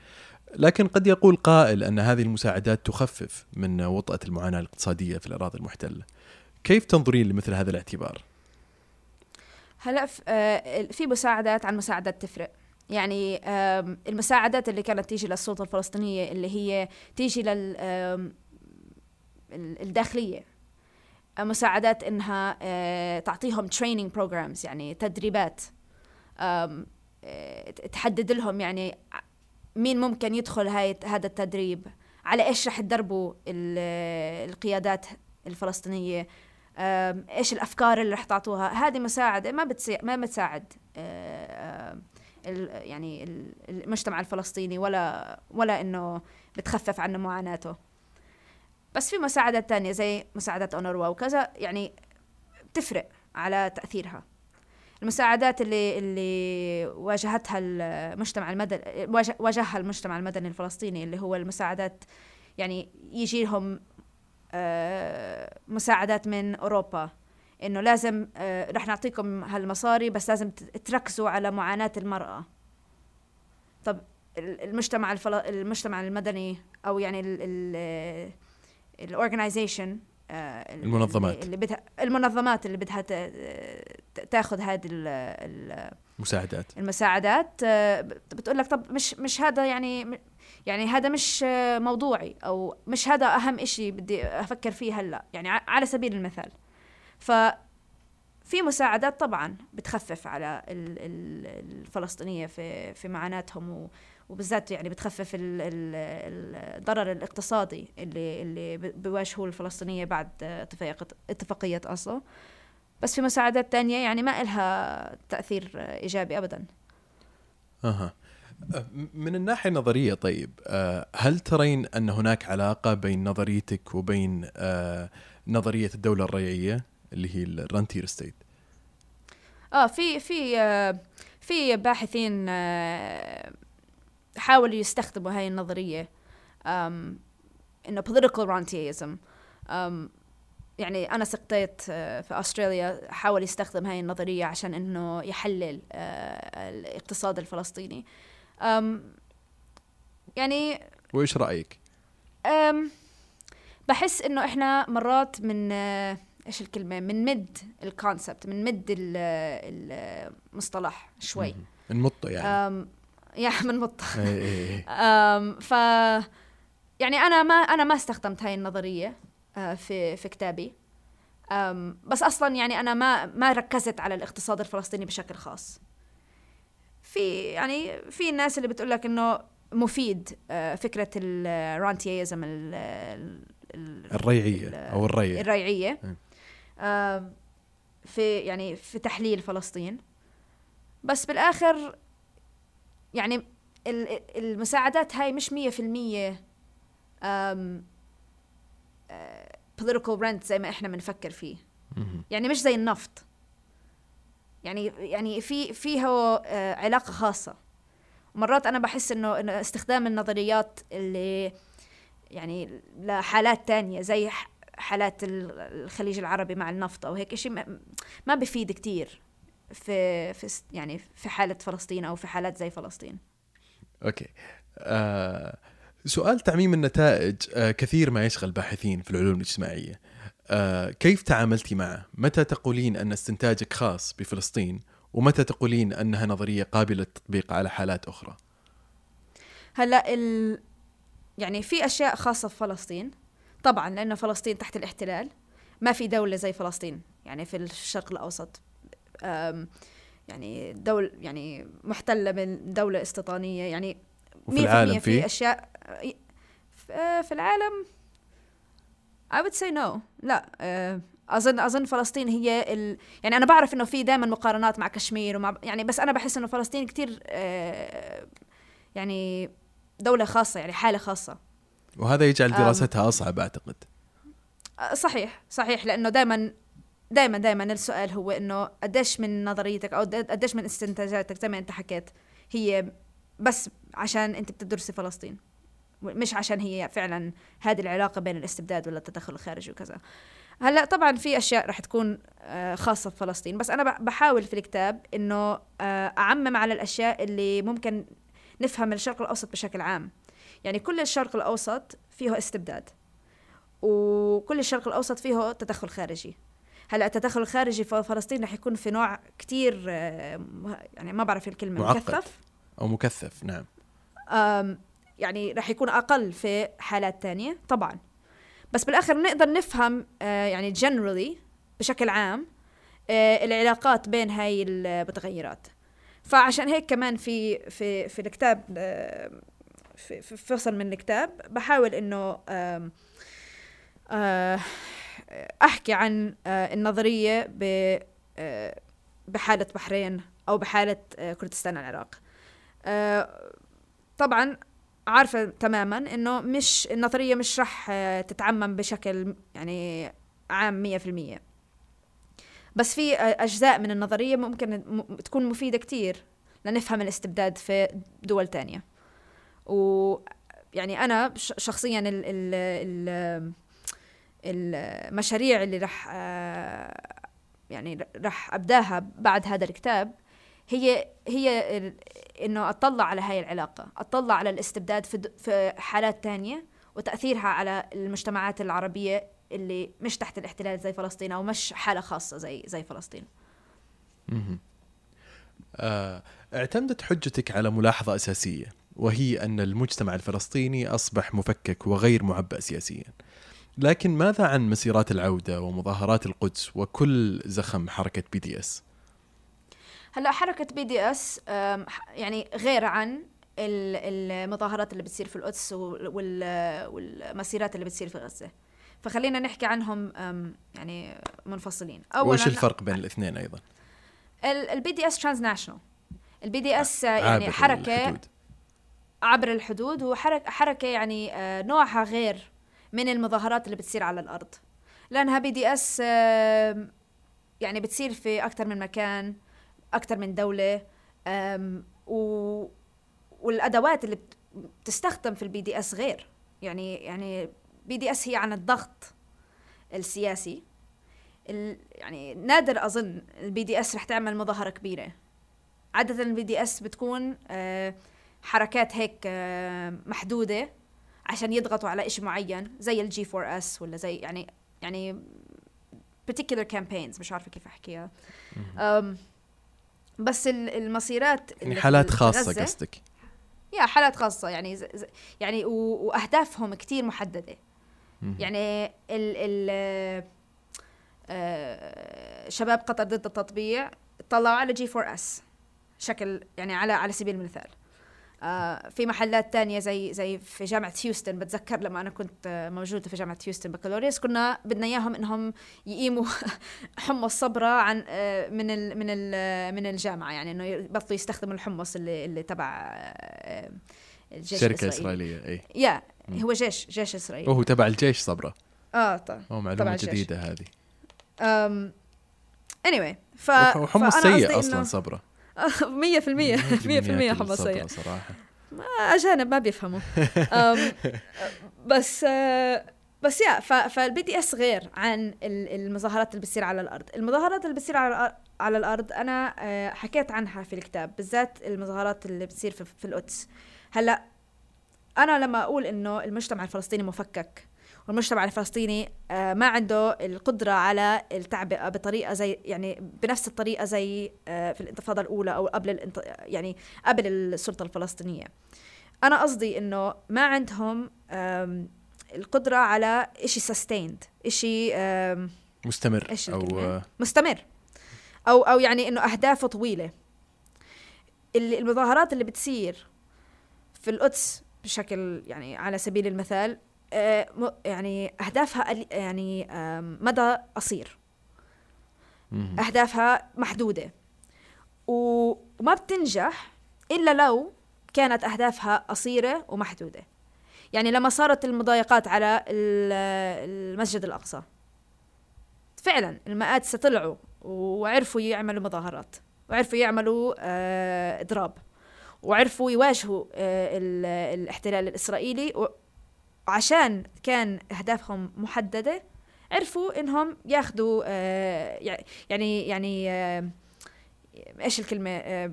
Speaker 1: لكن قد يقول قائل أن هذه المساعدات تخفف من وطأة المعاناة الاقتصادية في الأراضي المحتلة. كيف تنظرين لمثل هذا الاعتبار؟
Speaker 2: هلا في مساعدات عن مساعدات تفرق. يعني المساعدات اللي كانت تيجي للسلطة الفلسطينية اللي هي تيجي لل الداخلية. مساعدات إنها تعطيهم training programs يعني تدريبات تحدد لهم يعني مين ممكن يدخل هاي هذا التدريب على إيش رح تدربوا القيادات الفلسطينية إيش الأفكار اللي رح تعطوها. هذه مساعدة ما بتسي... ما بتساعد يعني المجتمع الفلسطيني ولا ولا إنه بتخفف عنه معاناته. بس في مساعدات تانية زي مساعدات اونروا وكذا يعني بتفرق على تأثيرها. المساعدات اللي اللي واجهتها المجتمع المدني واجهها المجتمع المدني الفلسطيني اللي هو المساعدات يعني يجي لهم آه، مساعدات من أوروبا. إنه لازم آه، رح نعطيكم هالمصاري بس لازم تركزوا على معاناة المرأة. طب المجتمع الفل... المجتمع المدني أو يعني الاورجنايزيشن
Speaker 1: آه، المنظمات.
Speaker 2: اللي بدها المنظمات اللي بدها تاخذ هذه
Speaker 1: المساعدات
Speaker 2: المساعدات بتقول لك طب مش مش هذا يعني يعني هذا مش موضوعي أو مش هذا أهم إشي بدي أفكر فيه هلأ. يعني على سبيل المثال. ف في مساعدات طبعا بتخفف على الفلسطينية في في معاناتهم وبالذات يعني بتخفف الضرر الاقتصادي اللي اللي بيواجهوه الفلسطينية بعد اتفاقيه أصلا بس في مساعدات تانية يعني ما إلها تأثير إيجابي أبدا.
Speaker 1: أها. من الناحية النظرية طيب هل ترين أن هناك علاقة بين نظريتك وبين آه، نظرية الدولة الريعية اللي هي ال rentier
Speaker 2: state آه في في آه في باحثين آه حاولوا يستخدموا هاي النظرية إنه political rantieism يعني أنا سقطيت آه، في أستراليا حاول يستخدم هاي النظرية عشان إنه يحلل الاقتصاد الفلسطيني. يعني
Speaker 1: وإيش رأيك؟
Speaker 2: بحس إنه إحنا مرات من إيش الكلمة؟ من مد الكونسبت من مد المصطلح شوي.
Speaker 1: نمطه يعني.
Speaker 2: يعني من مطة. ف يعني أنا ما أنا ما استخدمت هاي النظرية آه، في في كتابي. بس أصلا يعني أنا ما ما ركزت على الاقتصاد الفلسطيني بشكل خاص. في يعني في الناس اللي بتقول لك إنه مفيد آه، فكرة الرانتيزم
Speaker 1: الريعية أو الريع.
Speaker 2: الريعية. في يعني في تحليل فلسطين. بس بالآخر يعني المساعدات هاي مش مية في المية political rent زي ما إحنا بنفكر فيه. يعني مش زي النفط. يعني يعني في فيها آه، علاقة خاصة. مرات أنا بحس إنه إنه استخدام النظريات اللي يعني لحالات تانية زي حالات الخليج العربي مع النفط أو هيك شيء ما بفيد كتير في في يعني في حالة فلسطين أو في حالات زي فلسطين.
Speaker 1: أوكي. آه سؤال تعميم النتائج آه كثير ما يشغل باحثين في العلوم الاجتماعية. آه كيف تعاملتي معه؟ متى تقولين أن استنتاجك خاص بفلسطين؟ ومتى تقولين أنها نظرية قابلة للتطبيق على حالات أخرى؟
Speaker 2: هلأ ال... يعني في أشياء خاصة بفلسطين. طبعا لأنه فلسطين تحت الاحتلال. ما في دولة زي فلسطين يعني في الشرق الأوسط. يعني دول يعني محتلة من دولة استيطانية يعني
Speaker 1: وفي العالم في,
Speaker 2: في؟ أشياء في العالم I would say no. لا آه، أظن أظن فلسطين هي ال... يعني أنا بعرف إنه في دائما مقارنات مع كشمير ومع يعني بس أنا بحس إنه فلسطين كثير آه، يعني دولة خاصة يعني حالة خاصة.
Speaker 1: وهذا يجعل دراستها أصعب
Speaker 2: أعتقد. صحيح صحيح لأنه دائما دائما دائما السؤال هو إنه قديش من نظريتك أو قديش من استنتاجاتك زي ما أنت حكيت هي بس عشان أنت بتدرسي فلسطين؟ مش عشان هي فعلا هذه العلاقة بين الاستبداد ولا التدخل الخارجي وكذا. هلأ طبعا في أشياء رح تكون آه، خاصة بفلسطين بس أنا بحاول في الكتاب إنه آه، أعمم على الأشياء اللي ممكن نفهم الشرق الأوسط بشكل عام. يعني كل الشرق الأوسط فيه استبداد وكل الشرق الأوسط فيه تدخل خارجي. هلأ التدخل الخارجي في فلسطين رح يكون في نوع كتير يعني ما بعرف الكلمة
Speaker 1: معقد. مكثف؟ أو مكثف نعم.
Speaker 2: يعني رح يكون أقل في حالات تانية طبعا. بس بالآخر نقدر نفهم آه، يعني generally بشكل عام آه، العلاقات بين هاي المتغيرات. فعشان هيك كمان في في في الكتاب في, فصل من الكتاب بحاول إنه أحكي عن آه، النظرية آه، بحالة بحرين أو بحالة آه، كردستان العراق. آه، طبعا عارفة تماما إنه مش النظرية مش رح آه، تتعمم بشكل يعني عام مية في المية. بس في أجزاء من النظرية ممكن تكون مفيدة كتير لنفهم الاستبداد في دول تانية. و يعني أنا ش- شخصيا ال ال ال المشاريع اللي رح آه، يعني رح أبداها بعد هذا الكتاب هي هي إنه أطلع على هاي العلاقة أطلع على الاستبداد في, حالات تانية وتأثيرها على المجتمعات العربية اللي مش تحت الاحتلال زي فلسطين أو مش حالة خاصة زي زي فلسطين.
Speaker 1: آه، اعتمدت حجتك على ملاحظة أساسية وهي أن المجتمع الفلسطيني أصبح مفكك وغير معبأ سياسيا لكن ماذا عن مسيرات العودة ومظاهرات القدس وكل زخم حركة BDS؟
Speaker 2: هلا حركة BDS يعني غير عن ال- المظاهرات اللي بتصير في القدس وال- وال- والمسيرات اللي بتصير في غزة فخلينا نحكي عنهم يعني منفصلين
Speaker 1: وش الفرق بين الاثنين أيضا؟
Speaker 2: ال BDS transnational ال BDS يعني حركة
Speaker 1: الحدود.
Speaker 2: عبر الحدود وحركه حركه يعني آه، نوعها غير من المظاهرات اللي بتصير على الأرض. لأنها BDS يعني بتصير في أكثر من مكان أكثر من دولة آم، و والأدوات اللي بت- بتستخدم في ال BDS غير. يعني يعني BDS هي عن الضغط السياسي. ال- يعني نادر أظن ال BDS رح تعمل مظاهرة كبيرة. عادة ال BDS بتكون آه، حركات هيك آه، محدودة عشان يضغطوا على إشي معين زي ال G4S ولا زي يعني يعني particular campaigns مش عارفة كيف أحكيها. بس ال- المسيرات
Speaker 1: يعني حالات خاصة
Speaker 2: غزة-
Speaker 1: قصدك.
Speaker 2: yeah حالات خاصة يعني. يعني و... وأهدافهم كتير محددة.
Speaker 1: مهم.
Speaker 2: يعني ال ال آه، شباب قطر ضد التطبيع طلعوا على G4S شكل يعني على على سبيل المثال. آه، في محلات تانية زي زي في جامعة هيوستن. بتذكر لما أنا كنت آه، موجودة في جامعة هيوستن بكالوريوس كنا بدنا إياهم إنهم يقيموا *laughs* حمص صبرة عن آه، من ال من ال من الجامعة. يعني إنه يبطلوا يستخدموا الحمص اللي اللي تبع آه، الجيش
Speaker 1: شركة
Speaker 2: الإسرائيلي.
Speaker 1: إسرائيلية أي
Speaker 2: يا. هو جيش جيش إسرائيلي.
Speaker 1: وهو تبع الجيش صبرة
Speaker 2: آه
Speaker 1: أو
Speaker 2: تبع
Speaker 1: معلومة. جديدة هذه.
Speaker 2: um, anyway ف
Speaker 1: وحمص سيء
Speaker 2: قصدي
Speaker 1: أصلا
Speaker 2: إنه-
Speaker 1: صبرة
Speaker 2: 100% 100% حمص سيء
Speaker 1: صراحة.
Speaker 2: ما أجانب ما بيفهموا. *laughs* بس بس yeah فال BDS غير عن ال- المظاهرات اللي بتصير على الأرض. المظاهرات اللي بتصير على على الأرض أنا آه، حكيت عنها في الكتاب بالذات المظاهرات اللي بتصير في, في القدس. هلأ أنا لما أقول إنه المجتمع الفلسطيني مفكك والمجتمع الفلسطيني آه، ما عنده القدرة على التعبئة بطريقة زي يعني بنفس الطريقة زي آه، في الانتفاضة الأولى أو قبل الانت... يعني قبل السلطة الفلسطينية. أنا قصدي إنه ما عندهم القدرة على إشي سستيند إشي
Speaker 1: مستمر
Speaker 2: إيش
Speaker 1: أو
Speaker 2: مستمر. أو أو يعني إنه أهدافه طويلة. اللي المظاهرات اللي بتصير في القدس بشكل يعني على سبيل المثال يعني أهدافها قلي- يعني مدى قصير. محدودة. و- وما بتنجح إلا لو كانت أهدافها قصيرة ومحدودة. يعني لما صارت المضايقات على ال- المسجد الأقصى. فعلا المآتسة طلعوا وعرفوا يعملوا مظاهرات وعرفوا يعملوا آه، إضراب وعرفوا يواجهوا آه، ال- الاحتلال الإسرائيلي و- وعشان كان أهدافهم محددة عرفوا إنهم ياخذوا آه، يع- يعني يعني آه، إيش الكلمة آه،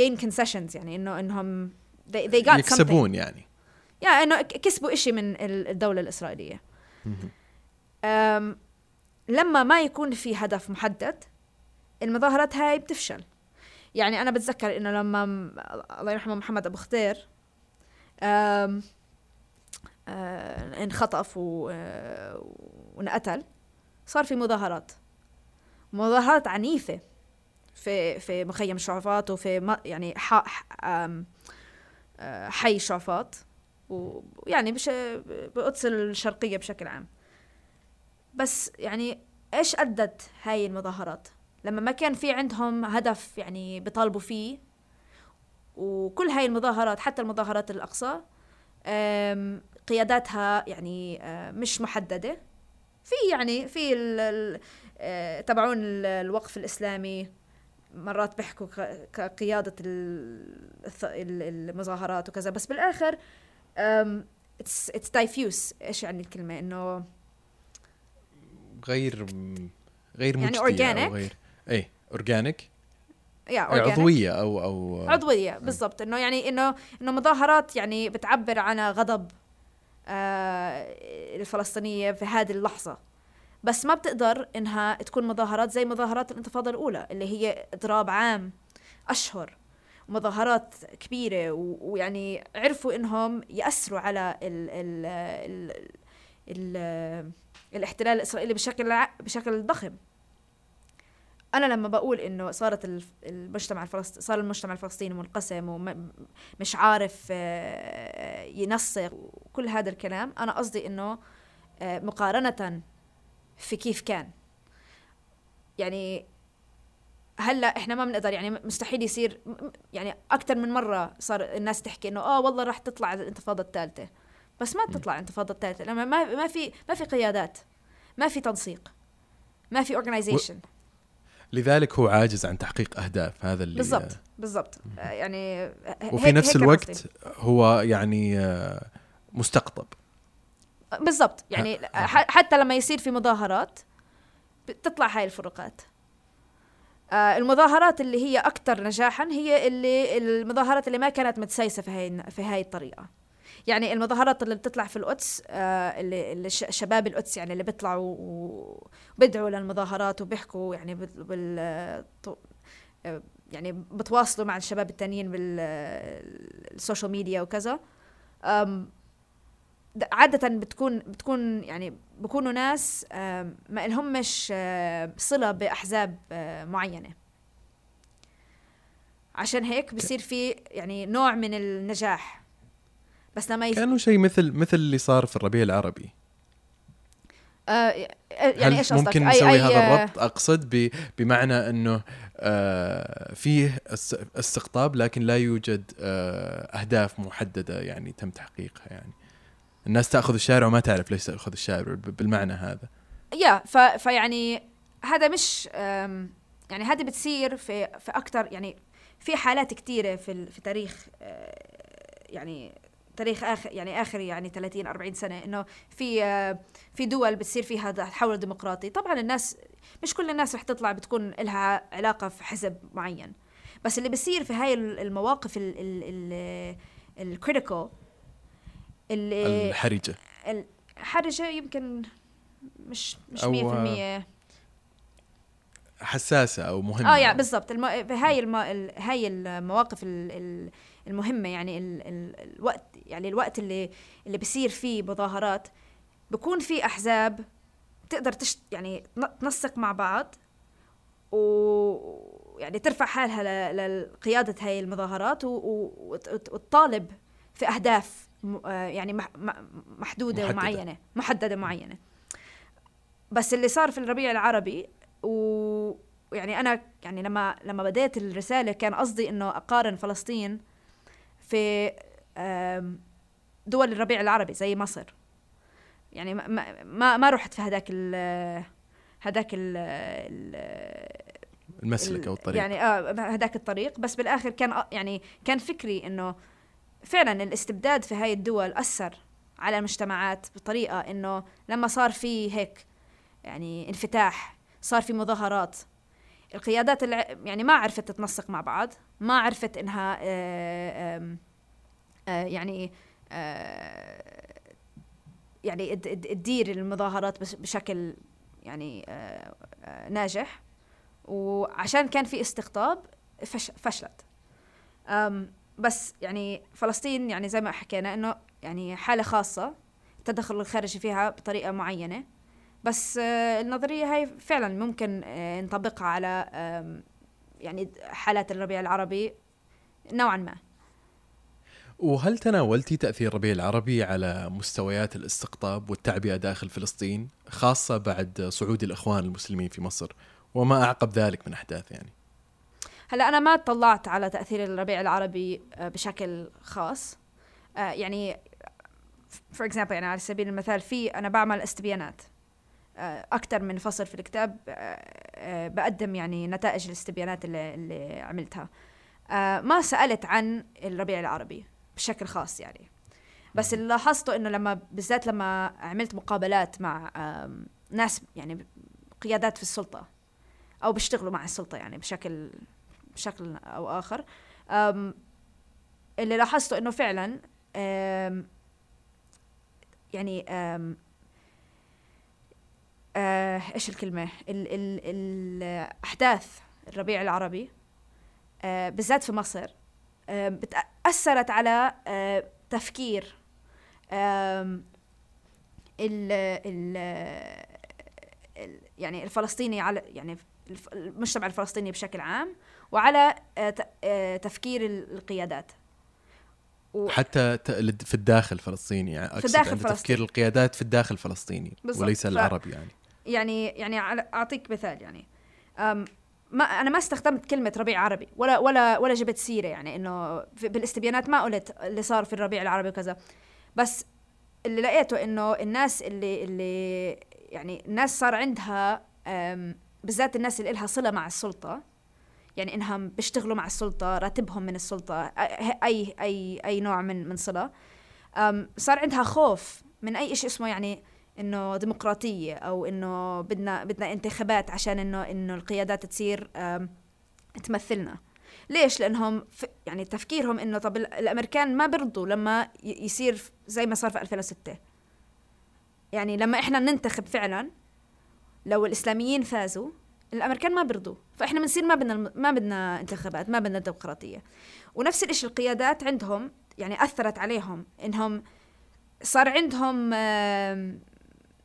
Speaker 2: gain concessions يعني إنه إنهم they, they got something.
Speaker 1: يكسبون يعني.
Speaker 2: يا إنه ك- كسبوا إشي من ال- الدولة
Speaker 1: الإسرائيلية.
Speaker 2: أم، لما ما يكون في هدف محدد المظاهرات هاي بتفشل. يعني أنا بتذكر إنه لما الله يرحمه محمد أبو خطير انخطف و- آه، وانقتل. صار في مظاهرات. مظاهرات عنيفة في في مخيم شعفاط وفي يعني آه، حي شعفاط. ويعني بش بقدس الشرقية بشكل عام. بس يعني إيش أدت هاي المظاهرات؟ لما ما كان في عندهم هدف يعني بيطالبوا فيه وكل هاي المظاهرات حتى المظاهرات الأقصى قياداتها يعني أه، مش محددة. في يعني في أه، تبعون ال- الوقف الإسلامي. مرات بيحكوا ك- كقيادة ال- الث- ال- المظاهرات وكذا. بس it's it's diffuse. إيش يعني الكلمة؟ إنه
Speaker 1: غير غير
Speaker 2: يعني
Speaker 1: مجدية
Speaker 2: organic؟
Speaker 1: أو غير اي اورجانيك
Speaker 2: يا organic.
Speaker 1: عضوية أو أو
Speaker 2: عضوية بالضبط. إنه يعني إنه إنه مظاهرات يعني بتعبر عن غضب آه الفلسطينية في هذه اللحظة. بس ما بتقدر إنها تكون مظاهرات زي مظاهرات الانتفاضة الأولى اللي هي اضراب عام أشهر مظاهرات كبيرة ويعني عرفوا إنهم يأثروا على ال ال ال ال الاحتلال الإسرائيلي بشكل بشكل ضخم. أنا لما بقول إنه صارت المجتمع الفلسطيني صار المجتمع الفلسطيني منقسم ومش عارف آه، ينسق وكل هذا الكلام أنا قصدي إنه آه، مقارنة في كيف كان. يعني هلأ إحنا ما بنقدر يعني مستحيل يصير يعني أكثر من مرة صار الناس تحكي إنه آه والله راح تطلع الانتفاضة الثالثة. بس ما تطلع الانتفاضة الثالثة لما ما ما في ما في قيادات ما في تنسيق ما في اورجنايزيشن
Speaker 1: لذلك هو عاجز عن تحقيق أهداف هذا اللي
Speaker 2: بالضبط بالضبط. آه، يعني آه،
Speaker 1: وفي
Speaker 2: هيك-
Speaker 1: نفس الوقت
Speaker 2: قصدي.
Speaker 1: هو يعني آه، مستقطب.
Speaker 2: بالضبط. يعني حتى لما يصير في مظاهرات بتطلع هاي الفروقات. آه، المظاهرات اللي هي أكثر نجاحا هي اللي المظاهرات اللي ما كانت متسيسه في هاي في هاي الطريقة. يعني المظاهرات اللي بتطلع في القدس آه، اللي, اللي شباب القدس يعني اللي بيطلعوا وبيدعوا للمظاهرات وبيحكوا يعني بال, آه، يعني بتواصلوا مع الشباب التانيين بالسوشيال ميديا وكذا. عادة بتكون بتكون يعني بكونوا ناس ما لهمش آم، صلة بأحزاب معينة. عشان هيك بصير في يعني نوع من النجاح. بس لما يس...
Speaker 1: كانه شيء مثل مثل اللي صار في الربيع العربي.
Speaker 2: آه يعني
Speaker 1: هل
Speaker 2: إيش؟
Speaker 1: ممكن
Speaker 2: أي-
Speaker 1: نسوي
Speaker 2: أي-
Speaker 1: هذا الربط؟ أقصد ب- بمعنى إنه آه، فيه اس- استقطاب لكن لا يوجد آه، أهداف محددة يعني تم تحقيقها يعني. الناس تأخذ الشارع وما تعرف ليش تأخذ الشارع بالمعنى هذا.
Speaker 2: يا ف... فيعني هذا مش يعني هذه بتصير في في أكثر يعني في حالات كثيره في ال... في تاريخ آه، يعني تاريخ اخر يعني آخر يعني 30 40 سنة إنه في آه، في دول بتصير فيها تحول ديمقراطي. طبعا الناس مش كل الناس رح تطلع بتكون لها علاقة في حزب معين. بس اللي بصير في هاي ال- المواقف ال ال ال الكريتيكال الحرجة.
Speaker 1: الحرجه
Speaker 2: يمكن مش مش 100%
Speaker 1: أو- حساسة أو مهمة.
Speaker 2: آه يعني بالضبط. الم... هاي الم... ال... هاي المواقف ال... ال- المهمة يعني ال... ال... الوقت يعني الوقت اللي اللي بصير فيه مظاهرات بكون في أحزاب تقدر تشت... يعني تن- تنسق مع بعض و يعني ترفع حالها. لقيادة هاي المظاهرات وتطالب في أهداف. آه يعني محدودة
Speaker 1: محددة.
Speaker 2: ومعينة محددة معينة بس اللي صار في الربيع العربي و يعني أنا يعني لما لما بديت الرسالة كان قصدي إنه أقارن فلسطين في دول الربيع العربي زي مصر. يعني ما ما- ما, رحت في هذاك ال هذاك ال ال-
Speaker 1: المسلك أو الطريق.
Speaker 2: يعني آه هذاك الطريق. بس بالآخر كان آه، يعني كان فكري إنه فعلا الاستبداد في هاي الدول أثر على المجتمعات بطريقة إنه لما صار في هيك يعني انفتاح صار في مظاهرات القيادات الع... يعني ما عرفت تتنسق مع بعض ما عرفت إنها آه، آه، يعني آه، يعني تدير المظاهرات بش- بشكل يعني ناجح. وعشان كان في استقطاب فش فشلت. بس يعني فلسطين يعني زي ما حكينا إنه يعني حالة خاصة التدخل الخارجي فيها بطريقة معينة. بس آه، النظرية هاي فعلا ممكن آه، نطبقها على يعني حالات الربيع العربي نوعا ما.
Speaker 1: وهل تناولتي تأثير الربيع العربي على مستويات الاستقطاب والتعبئة داخل فلسطين خاصة بعد صعود الإخوان المسلمين في مصر؟ وما أعقب ذلك من أحداث يعني.
Speaker 2: هلا أنا ما اطلعت على تأثير الربيع العربي آه، بشكل خاص. يعني for example يعني على سبيل المثال في أنا بعمل استبيانات. أكثر من فصل في الكتاب بقدم يعني نتائج الاستبيانات اللي, اللي عملتها. ما سألت عن الربيع العربي بشكل خاص يعني. بس اللي لاحظته إنه لما بالذات لما عملت مقابلات مع ناس يعني قيادات في السلطة أو بيشتغلوا مع السلطة يعني بشكل بشكل أو آخر اللي لاحظته إنه فعلا يعني آه، إيش الكلمة؟ ال ال الأحداث الربيع العربي آه، بالذات في مصر أثرت على آه، تفكير ال ال يعني الفلسطيني على يعني المجتمع الفلسطيني بشكل عام وعلى آه، آه، تفكير القيادات.
Speaker 1: حتى في الداخل الفلسطيني يعني
Speaker 2: في الداخل
Speaker 1: الفلسطيني تفكير القيادات في الداخل الفلسطيني وليس العربي يعني.
Speaker 2: يعني يعني أعطيك مثال يعني. ما أنا ما استخدمت كلمة ربيع عربي ولا ولا ولا جبت سيرة يعني إنه بالاستبيانات ما قلت اللي صار في الربيع العربي وكذا. بس اللي لقيته إنه الناس اللي اللي يعني الناس صار عندها بالذات الناس اللي لها صلة مع السلطة يعني انهم بيشتغلوا مع السلطة راتبهم من السلطة أي أي أي نوع من من صلة. صار عندها خوف من أي شيء اسمه يعني إنه ديمقراطية أو إنه بدنا بدنا انتخابات عشان إنه إنه القيادات تصير تمثلنا. ليش؟ لأنهم يعني تفكيرهم إنه طب الأمريكان ما برضوا لما يصير زي ما صار في 2006 يعني لما إحنا ننتخب فعلا لو الإسلاميين فازوا الأمريكان ما برضوا فإحنا بنصير ما بدنا ما بدنا انتخابات ما بدنا ديمقراطية. ونفس الشيء القيادات عندهم يعني أثرت عليهم إنهم صار عندهم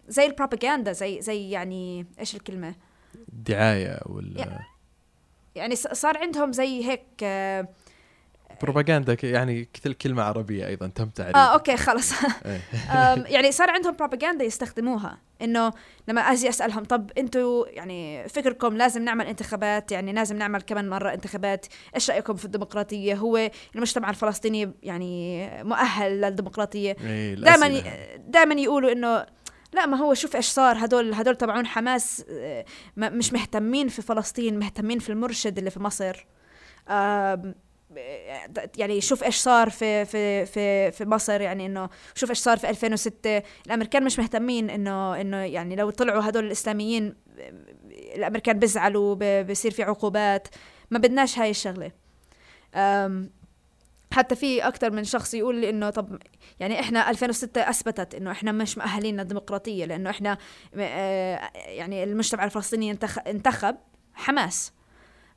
Speaker 2: زي البروباغندا زي زي يعني إيش الكلمة؟
Speaker 1: دعايه ولا
Speaker 2: يعني صار عندهم زي هيك آه
Speaker 1: بروباغندا يعني كلمة عربية أيضا تم تعريفها.
Speaker 2: آه أوكي خلص *laughs* إيه. *laughs* يعني صار عندهم بروباغندا يستخدموها إنه لما أجي أسألهم طب أنتم يعني فكركم لازم نعمل انتخابات يعني لازم نعمل كمان مرة انتخابات إيش رأيكم في الديمقراطية؟ هو المجتمع الفلسطيني يعني مؤهل للديمقراطية.
Speaker 1: إيه،
Speaker 2: دائما دائما يقولوا إنه لا ما هو شوف إيش صار هدول هدول تبعون حماس آه، مش مهتمين في فلسطين مهتمين في المرشد اللي في مصر. يعني شوف إيش صار في في في في مصر يعني إنه شوف إيش صار في 2006 الأمريكان مش مهتمين إنه إنه يعني لو طلعوا هدول الإسلاميين الأمريكان بيزعلوا بصير في عقوبات. ما بدناش هاي الشغلة. حتى في أكثر من شخص يقول لي إنه طب يعني إحنا 2006 أثبتت إنه إحنا مش مؤهلين للديمقراطيه لأنه إحنا آه، يعني المجتمع الفلسطيني انتخب حماس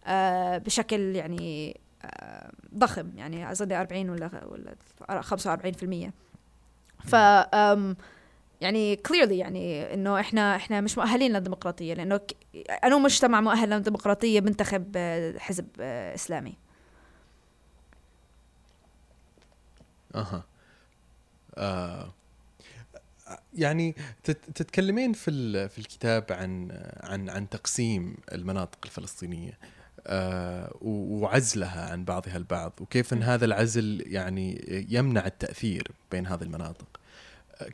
Speaker 2: آه، بشكل يعني آه، ضخم يعني أظن 40 ولا ولا 45% ف يعني كليرلي يعني إنه إحنا إحنا مش مؤهلين للديمقراطيه لأنه أنو مجتمع مؤهل للديمقراطية بنتخب حزب إسلامي؟
Speaker 1: أها آه يعني تتكلمين في في الكتاب عن عن عن تقسيم المناطق الفلسطينية آه وعزلها عن بعضها البعض وكيف إن هذا العزل يعني يمنع التأثير بين هذه المناطق.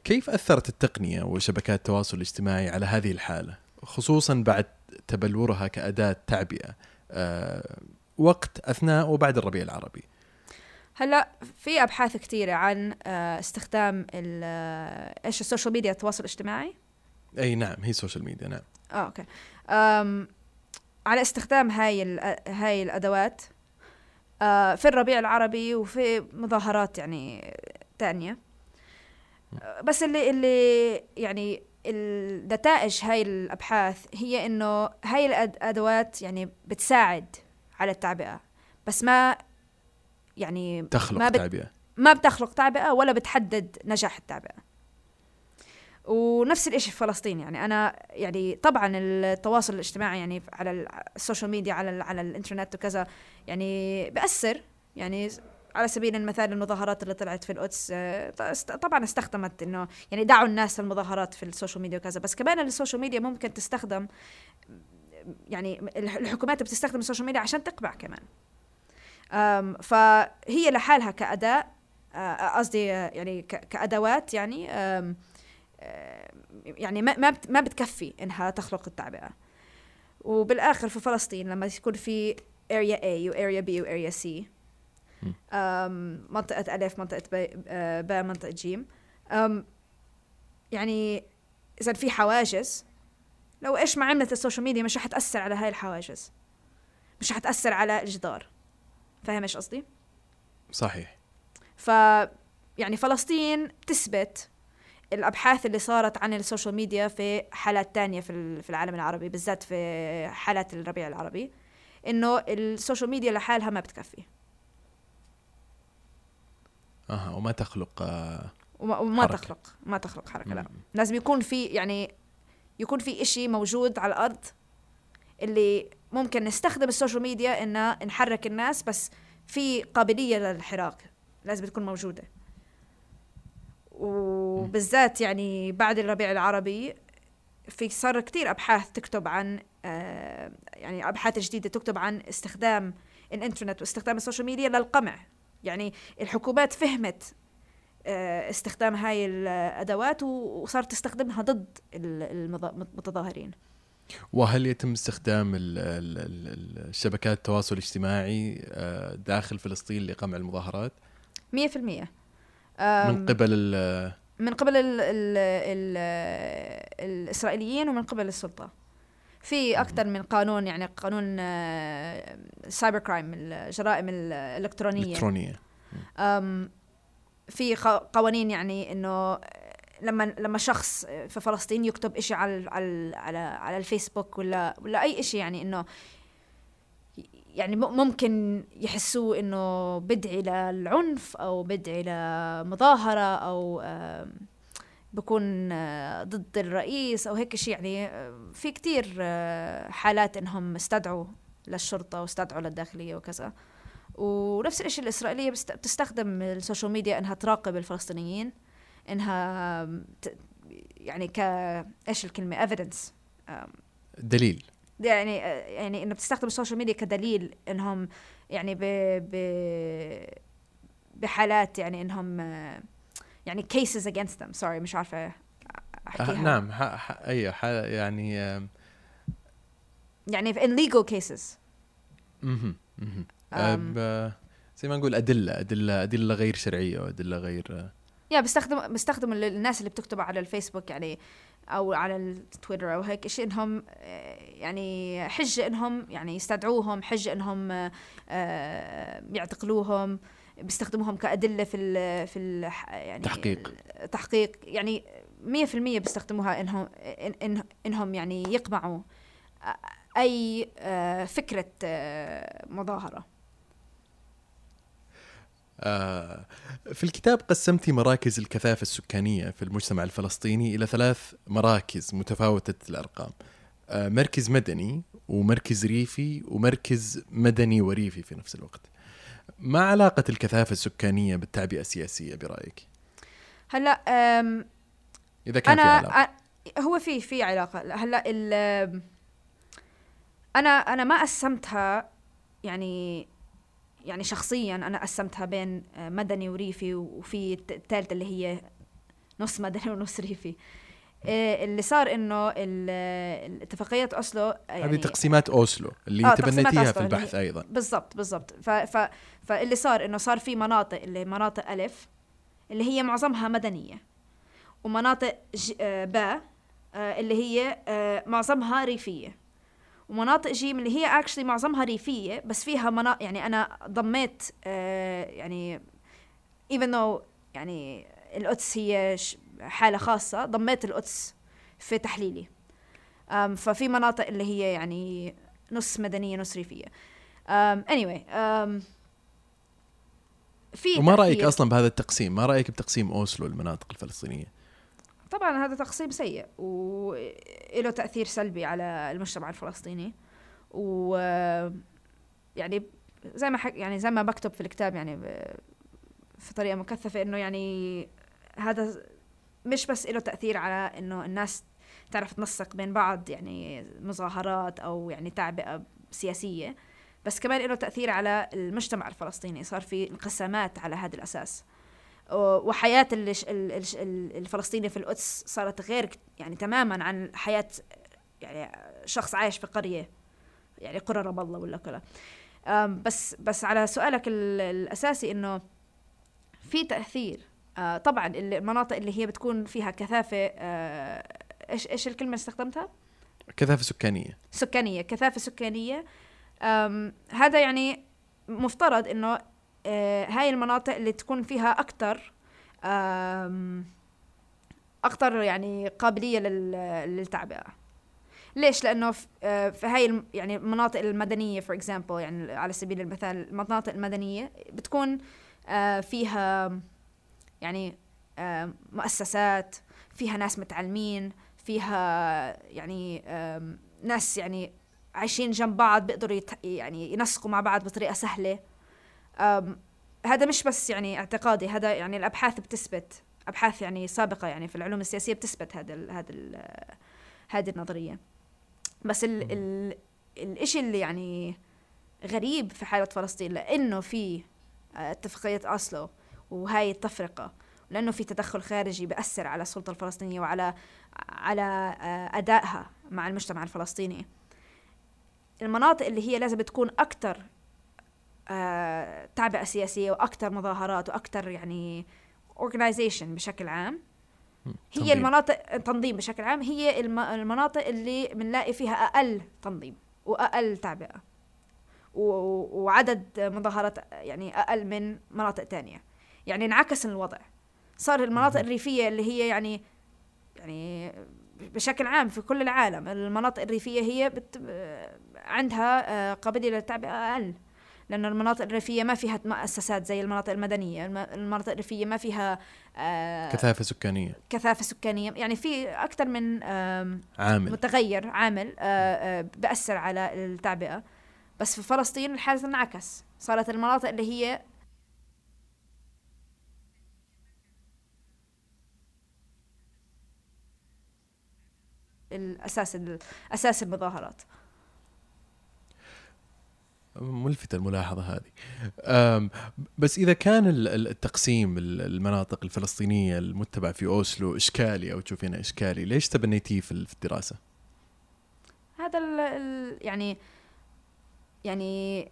Speaker 1: كيف أثرت التقنية وشبكات التواصل الاجتماعي على هذه الحالة خصوصا بعد تبلورها كأداة تعبئة آه وقت أثناء وبعد الربيع العربي؟
Speaker 2: هلا في أبحاث كثيره عن آه، استخدام آه، إيش ال social media التواصل الاجتماعي؟
Speaker 1: أي نعم هي ال social media نعم.
Speaker 2: آه okay. على استخدام هاي هاي الأدوات آه، في الربيع العربي وفي مظاهرات يعني تانية. بس اللي اللي يعني النتائج هاي الأبحاث هي إنه هاي الادوات يعني بتساعد على التعبئة بس ما يعني
Speaker 1: تخلق ما بت... تعبئة.
Speaker 2: ما بتخلق تعبئة ولا بتحدد نجاح التعبئة. ونفس الشيء في فلسطين يعني أنا يعني طبعا التواصل الاجتماعي يعني على ال social media على على الإنترنت وكذا يعني بأثر يعني على سبيل المثال المظاهرات اللي طلعت في القدس آه، طبعا استخدمت إنه يعني دعوا الناس المظاهرات في ال social media وكذا. بس كمان ال social media ممكن تستخدم يعني الحكومات بتستخدم ال social media عشان تقمع كمان. فهي لحالها كأداة آه، قصدي يعني كأدوات يعني يعني ما ما ما بتكفي إنها تخلق التعبئة. وبالآخر في فلسطين لما يكون في area A و area B و area C منطقة ألف منطقة ب منطقة جيم يعني إذا في حواجز لو إيش ما عملت ال social media مش رح تأثر على هاي الحواجز. مش رح تأثر على الجدار. فاهم إيش قصدي؟
Speaker 1: صحيح
Speaker 2: ف يعني فلسطين تثبت الأبحاث اللي صارت عن ال social media في حالات تانية في العالم العربي بالذات في حالات الربيع العربي إنه ال social media لحالها ما بتكفي
Speaker 1: أها وما تخلق
Speaker 2: آه وما, وما حركة. تخلق ما تخلق حركة لا لازم يكون في يعني يكون في إشي موجود على الأرض اللي ممكن نستخدم السوشيال ميديا ان نحرك الناس بس في قابلية للحراك لازم تكون موجودة. وبالذات يعني بعد الربيع العربي في صار كثير أبحاث تكتب عن آه يعني أبحاث جديدة تكتب عن استخدام الإنترنت واستخدام ال social media للقمع. يعني الحكومات فهمت آه استخدام هاي الأدوات وصارت تستخدمها ضد المتظاهرين.
Speaker 1: وهل يتم استخدام الشبكات التواصل الاجتماعي آه، داخل فلسطين لقمع المظاهرات؟
Speaker 2: 100%
Speaker 1: من قبل
Speaker 2: من قبل ال ال ال الإسرائيليين ومن قبل السلطة. في أكثر من قانون يعني قانون cyber crime الجرائم الالكترونيه
Speaker 1: الالكترونيه
Speaker 2: في قوانين يعني إنه لما لما شخص في فلسطين يكتب إشي على على على, على الفيسبوك ولا ولا أي إشي يعني إنه يعني ممكن يحسوه إنه بدعي للعنف أو بدعي لمظاهرة أو بكون آه، ضد الرئيس أو هيك شيء يعني آه، في كتير آه، حالات إنهم استدعوا للشرطة واستدعوا للداخلية وكذا. ونفس الشيء الإسرائيلية بتستخدم ال social media إنها تراقب الفلسطينيين. إنها يعني ك إيش الكلمة؟ evidence.
Speaker 1: دليل.
Speaker 2: يعني يعني إنه بتستخدم ال social media كدليل إنهم يعني ب ب بحالات يعني إنهم يعني cases against them. Sorry مش عارفة
Speaker 1: أحكيها. آه نعم أيوه يعني
Speaker 2: يعني in legal cases.
Speaker 1: أها زي ما نقول أدلة أدلة أدلة غير شرعية وأدلة غير
Speaker 2: يا بستخدم بستخدم الناس اللي بتكتب على الفيسبوك يعني أو على التويتر أو هيك شيء إنهم آه، يعني حجه إنهم يعني يستدعوهم حجه إنهم آه، يعتقلوهم بيستخدموهم كأدلة في ال في ال يعني
Speaker 1: تحقيق.
Speaker 2: تحقيق. يعني 100% بيستخدموها انهم إن إنهم يعني يقمعوا أي آه، فكرة مظاهرة.
Speaker 1: آه، في الكتاب قسمت مراكز الكثافة السكانية في المجتمع الفلسطيني إلى ثلاث مراكز متفاوتة الأرقام. آه، مركز مدني ومركز ريفي ومركز مدني وريفي في نفس الوقت. ما علاقة الكثافة السكانية بالتعبئة السياسية برأيك؟
Speaker 2: هلا
Speaker 1: إذا كان
Speaker 2: أنا
Speaker 1: في علاقة
Speaker 2: هو في في علاقة. هلا أنا أنا ما قسمتها يعني يعني شخصيا أنا قسمتها بين آه، مدني وريفي وفي الثالثه اللي هي نص مدني *laughs* ونص ريفي. آه، اللي صار إنه الاتفاقيات أوسلو
Speaker 1: آه، يعني هذه تقسيمات أوسلو اللي آه تبنيتيها في البحث أيضا.
Speaker 2: بالضبط بالضبط. فاللي صار إنه صار في مناطق اللي مناطق ألف اللي هي معظمها مدنية ومناطق باء اللي هي معظمها ريفية. ومناطق جيم اللي هي actually معظمها ريفية بس فيها مناطق يعني أنا ضميت آه يعني even though يعني القدس هي حالة خاصة ضميت القدس في تحليلي. ففي مناطق اللي هي يعني نص مدنية نص ريفية. um, anyway um,
Speaker 1: في وما رأيك أصلا بهذا التقسيم؟ ما رأيك بتقسيم أوسلو المناطق الفلسطينية؟
Speaker 2: طبعا هذا تقسيم سيء وله تأثير سلبي على المجتمع الفلسطيني. و يعني زي ما حك يعني زي ما بكتب في الكتاب يعني في طريقة مكثفة إنه يعني هذا مش بس له تأثير على إنه الناس تعرف تنسق بين بعض يعني مظاهرات أو يعني تعبئة سياسية بس كمان له تأثير على المجتمع الفلسطيني. صار في انقسامات على هذا الأساس. وحياة الفلسطيني في القدس صارت غير يعني تماما عن حياة يعني شخص عايش في قرية يعني قرى رب الله ولا كذا. بس بس على سؤالك الأساسي إنه في تأثير آه، طبعا المناطق اللي هي بتكون فيها كثافة آه، إيش إيش الكلمة اللي استخدمتها؟
Speaker 1: كثافة سكانية.
Speaker 2: سكانية كثافة سكانية. هذا يعني مفترض إنه هاي المناطق اللي تكون فيها أكثر أكثر يعني قابلية للتعبئة. ليش؟ لأنه في هاي يعني المناطق المدنية for example يعني على سبيل المثال المناطق المدنية بتكون فيها يعني مؤسسات فيها ناس متعلمين فيها يعني ناس يعني عايشين جنب بعض بيقدروا يعني ينسقوا مع بعض بطريقة سهلة. هذا مش بس يعني اعتقادي هذا يعني الأبحاث بتثبت أبحاث يعني سابقة يعني في العلوم السياسية بتثبت هذا ال هذا ال هذه النظرية. بس ال ال الإشي اللي يعني غريب في حاله فلسطين لأنه في آه، اتفاقية أوسلو وهاي التفرقة لأنه في تدخل خارجي بأثر على السلطة الفلسطينية وعلى على آه، أدائها مع المجتمع الفلسطيني. المناطق اللي هي لازم تكون أكثر تعبئة سياسية وأكثر مظاهرات وأكثر يعني organization بشكل عام. هي تنظيم. المناطق تنظيم بشكل عام. هي المناطق اللي بنلاقي فيها أقل تنظيم وأقل تعبئة وعدد مظاهرات يعني أقل من مناطق تانية. يعني انعكس الوضع. صار المناطق الريفية اللي هي يعني يعني بشكل عام في كل العالم المناطق الريفية هي بت عندها آه، قابلية للتعبئة أقل. لأن المناطق الريفية ما فيها مؤسسات زي المناطق المدنية. المناطق الريفية ما فيها
Speaker 1: آه كثافة سكانية.
Speaker 2: كثافة سكانية. يعني في أكثر من
Speaker 1: عامل.
Speaker 2: متغير عامل آه آه بأثر على التعبئة. بس في فلسطين الحالة انعكس. صارت المناطق اللي هي الأساس أساس المظاهرات.
Speaker 1: ملفتة الملاحظة هذه بس إذا كان التقسيم المناطق الفلسطينية المتبع في أوسلو إشكالي أو تشوفينه إشكالي ليش تبنيتيه في الدراسة؟
Speaker 2: هذا ال يعني يعني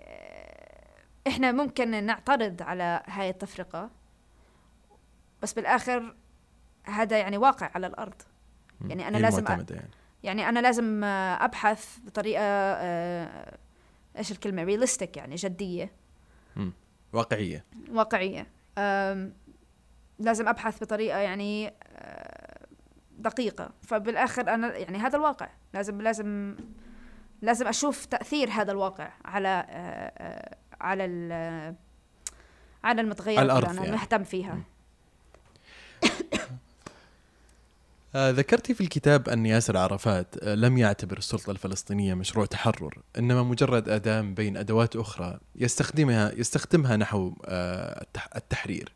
Speaker 2: إحنا ممكن نعترض على هاي التفرقة بس بالآخر هذا يعني واقع على الأرض يعني أنا لازم يعني. يعني أنا لازم أبحث بطريقة أه إيش الكلمة؟ رياليستيك يعني جدية.
Speaker 1: مم. واقعية.
Speaker 2: واقعية. لازم أبحث بطريقة يعني دقيقة. فبالآخر أنا يعني هذا الواقع. لازم لازم لازم أشوف تأثير هذا الواقع على على على المتغيرات اللي أنا يعني. مهتم فيها.
Speaker 1: آه ذكرتي في الكتاب أن ياسر عرفات آه لم يعتبر السلطة الفلسطينية مشروع تحرر إنما مجرد أداة بين أدوات أخرى يستخدمها يستخدمها نحو آه التحرير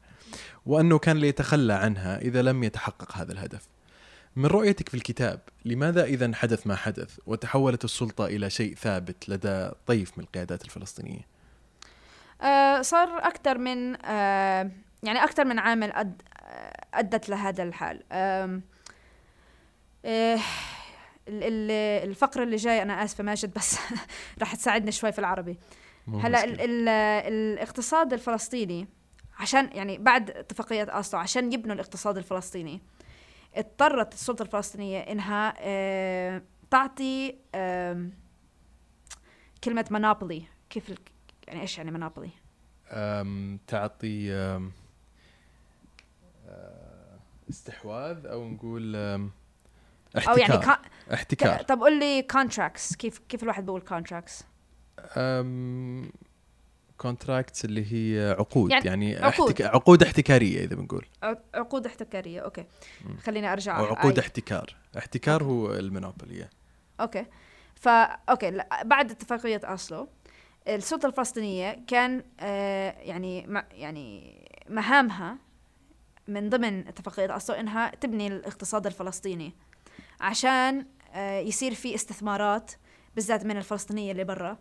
Speaker 1: وأنه كان ليتخلى عنها إذا لم يتحقق هذا الهدف. من رؤيتك في الكتاب لماذا إذا حدث ما حدث وتحولت السلطة إلى شيء ثابت لدى طيف من القيادات الفلسطينية؟
Speaker 2: آه صار أكثر من آه يعني أكثر من عامل أد أدت لهذا الحال. آه الفقرة اللي جاي أنا آسفة ماجد بس *laughs* راح تساعدني شوي في العربي. هلا الاقتصاد الفلسطيني عشان يعني بعد اتفاقية أوسلو عشان يبنوا الاقتصاد الفلسطيني اضطرت السلطة الفلسطينية إنها آه تعطي آه كلمة monopoly كيف يعني إيش يعني monopoly؟
Speaker 1: تعطي استحواذ أو نقول
Speaker 2: احتكار أو يعني
Speaker 1: كا... احتكار.
Speaker 2: طب قول لي contracts كيف كيف الواحد بيقول
Speaker 1: contracts. contracts اللي هي عقود. يعني, يعني عقود. احتك... عقود احتكارية إذا بنقول.
Speaker 2: عقود احتكارية. okay. خليني أرجع.
Speaker 1: أو عقود احتكار. احتكار. هو ال
Speaker 2: monopoly okay. فا okay بعد اتفاقية اوسلو السلطة الفلسطينية كان آه يعني يعني مهامها من ضمن اتفاقية اوسلو إنها تبني الاقتصاد الفلسطيني. عشان آه، يصير في استثمارات بالذات من الفلسطينية اللي برا.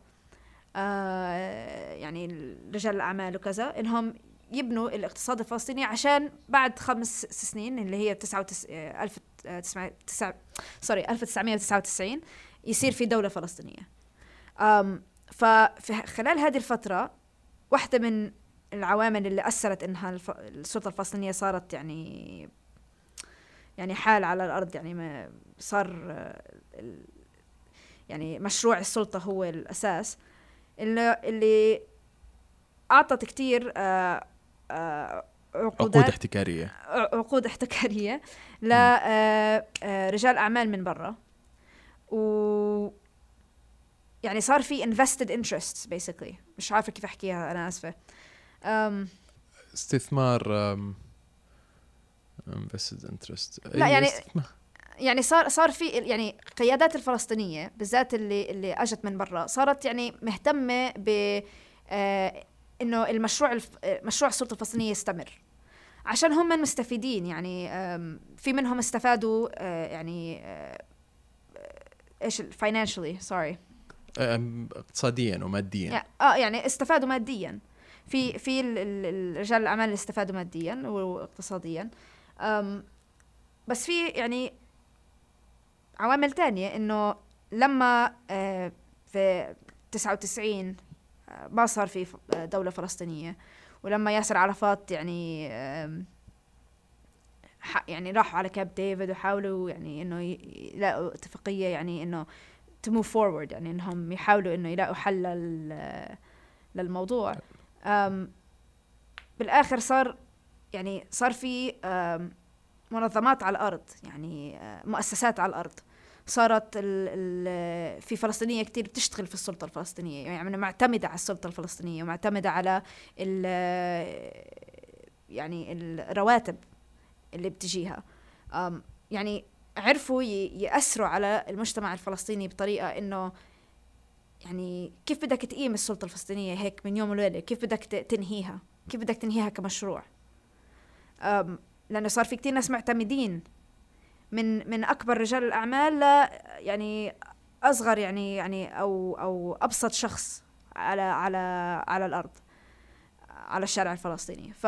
Speaker 2: آه، يعني رجال الأعمال وكذا إنهم يبنوا الاقتصاد الفلسطيني عشان بعد خمس سنين اللي هي 1900 سوري 1999 يصير في دولة فلسطينية. ففي خلال هذه الفترة واحدة من العوامل اللي اثرت إنها السلطة الفلسطينية صارت يعني يعني حال على الأرض يعني ما صار يعني مشروع السلطة هو الأساس. اللي اللي أعطت كثير آه،
Speaker 1: آه، عقود احتكارية.
Speaker 2: عقود احتكارية لرجال آه، أعمال من برا. و يعني صار في invested interests basically. مش عارفة كيف أحكيها أنا آسفة.
Speaker 1: استثمار invested interest.
Speaker 2: لا يعني يعني صار صار في يعني قيادات الفلسطينية بالذات اللي اللي أجت من برا صارت يعني مهتمة ب آه إنه المشروع الف... مشروع السلطة الفلسطينية يستمر. عشان هم مستفيدين يعني في منهم استفادوا آه يعني آه إيش financially sorry
Speaker 1: اقتصاديا وماديا.
Speaker 2: آه يعني استفادوا ماديا. في في رجال الأعمال اللي استفادوا ماديا واقتصاديا. بس في يعني عوامل تانية إنه لما آه، في 99 آه، ما صار في دولة فلسطينية ولما ياسر عرفات يعني يعني راحوا على كاب ديفيد وحاولوا يعني إنه يلاقوا اتفاقية يعني إنه to move forward يعني إنهم يحاولوا إنه يلاقوا حل للموضوع. بالآخر صار يعني صار في منظمات على الأرض يعني آه، مؤسسات على الأرض. صارت ال ال في فلسطينية كثير بتشتغل في السلطة الفلسطينية يعني معتمدة على السلطة الفلسطينية ومعتمدة على ال يعني الرواتب اللي بتجيها. يعني عرفوا يأثروا على المجتمع الفلسطيني بطريقة إنه يعني كيف بدك تقيم السلطة الفلسطينية هيك من يوم وليلة؟ كيف بدك تنهيها؟ كيف بدك تنهيها كمشروع؟ لأنه صار في كتير ناس معتمدين. من من أكبر رجال الأعمال ل يعني أصغر يعني يعني أو أو أبسط شخص على على على الأرض على الشارع الفلسطيني. ف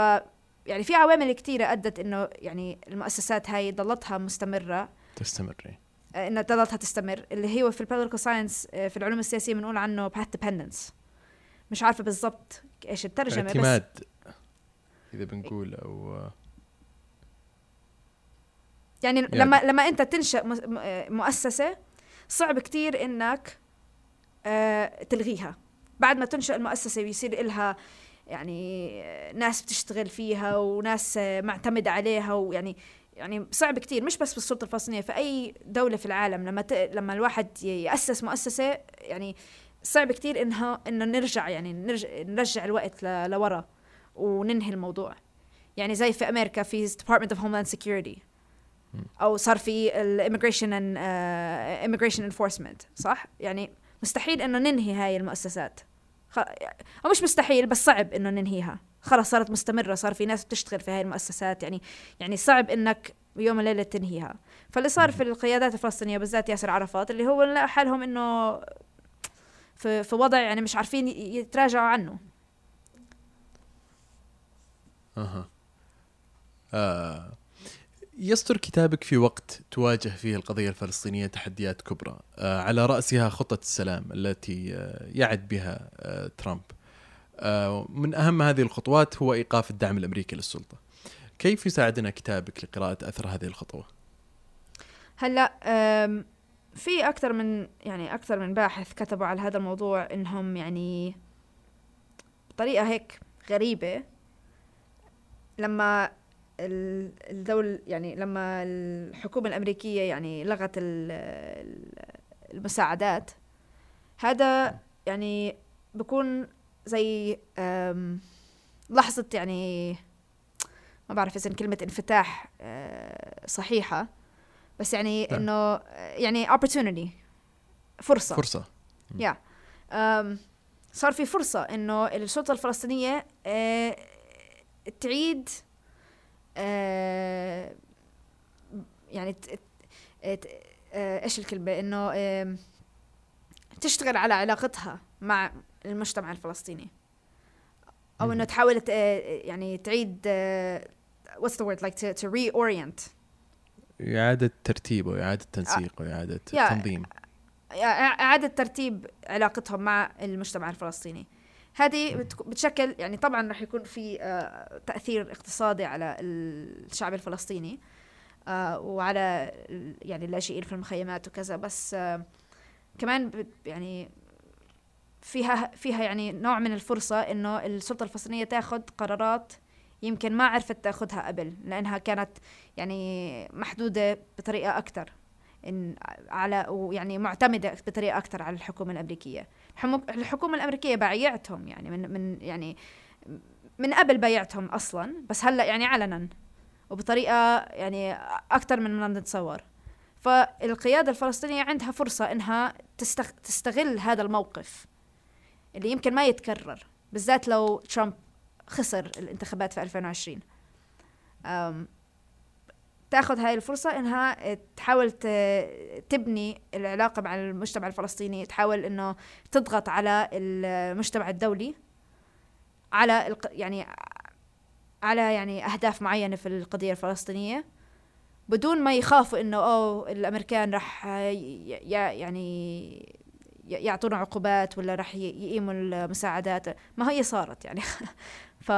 Speaker 2: يعني في عوامل كثيرة أدت إنه يعني المؤسسات هاي ضلتها مستمرة.
Speaker 1: تستمر
Speaker 2: آه، إنها ضلتها تستمر. اللي هو في ال political science آه، في العلوم السياسية بنقول عنه path dependence مش عارفة بالضبط إيش الترجمة
Speaker 1: اعتماد بس إذا بنقول أو
Speaker 2: يعني, يعني لما لما أنت تنشأ آه، مؤسسة صعب كتير إنك تلغيها. بعد ما تنشأ المؤسسة ويصير إلها يعني ناس بتشتغل فيها وناس معتمدة عليها ويعني يعني صعب كتير. مش بس في السلطة الفلسطينية في أي دولة في العالم لما ت... لما الواحد يأسس مؤسسة يعني صعب كتير إنها إنه نرجع يعني نرجع نرجع الوقت ل... لورا وننهي الموضوع. يعني زي في أمريكا في Department of Homeland Security. أو صار في uh, immigration enforcement صح؟ يعني مستحيل إنه ننهي هاي المؤسسات. أو مش مستحيل بس صعب إنه ننهيها. خلاص صارت مستمرة صار في ناس بتشتغل في هاي المؤسسات يعني يعني صعب إنك يوم وليلة تنهيها. فاللي صار في القيادات الفلسطينية بالذات ياسر عرفات اللي هو لقى حالهم إنه في, في وضع يعني مش عارفين يتراجعوا عنه.
Speaker 1: أها. آه. يصدر كتابك في وقت تواجه فيه القضية الفلسطينية تحديات كبرى. آه، على رأسها خطة السلام التي آه، يعد بها آه، ترامب. من أهم هذه الخطوات هو إيقاف الدعم الأمريكي للسلطة. كيف يساعدنا كتابك لقراءة أثر هذه الخطوة؟
Speaker 2: هلا في أكثر من يعني أكثر من باحث كتبوا على هذا الموضوع إنهم يعني بطريقة هيك غريبة. لما الدول يعني لما الحكومة الأمريكية يعني لغت المساعدات هذا يعني بكون زي لحظة يعني ما بعرف إذا كلمة انفتاح آه، صحيحة بس يعني نعم. إنه يعني opportunity فرصة
Speaker 1: فرصة
Speaker 2: يا yeah. صار في فرصة إنه السلطة الفلسطينية آه، تعيد آه، يعني إيش الكلمة؟ إنه تشتغل على علاقتها مع المجتمع الفلسطيني. أو إنه تحاول يعني تعيد what's the word? Like to, to reorient.
Speaker 1: إعادة ترتيب وإعادة تنسيق وإعادة تنظيم.
Speaker 2: إعادة ترتيب علاقتهم مع المجتمع الفلسطيني. هذه بتشكل يعني طبعا رح يكون في آه، تأثير اقتصادي على الشعب الفلسطيني آه، وعلى يعني اللاجئين في المخيمات وكذا. بس آه، كمان يعني فيها فيها يعني نوع من الفرصة إنه السلطة الفلسطينية تاخذ قرارات يمكن ما عرفت تاخذها قبل لأنها كانت يعني محدودة بطريقة أكثر إن على ويعني معتمدة بطريقة أكثر على الحكومة الأمريكية. الحكومة الأمريكية بايعتهم يعني من من يعني من قبل بايعتهم أصلا بس هلأ يعني علنا وبطريقة يعني أكثر من ما نتصور. فالقيادة الفلسطينية عندها فرصة إنها تستغل هذا الموقف اللي يمكن ما يتكرر بالذات لو ترامب خسر الانتخابات في 2020 تاخذ هاي الفرصة إنها تحاول تبني العلاقة مع المجتمع الفلسطيني تحاول إنه تضغط على المجتمع الدولي على يعني على يعني أهداف معينة في القضية الفلسطينية بدون ما يخافوا إنه اوه الأمريكان راح يعني يعطونا عقوبات ولا راح يقيموا المساعدات. ما هي صارت يعني. *laughs* ف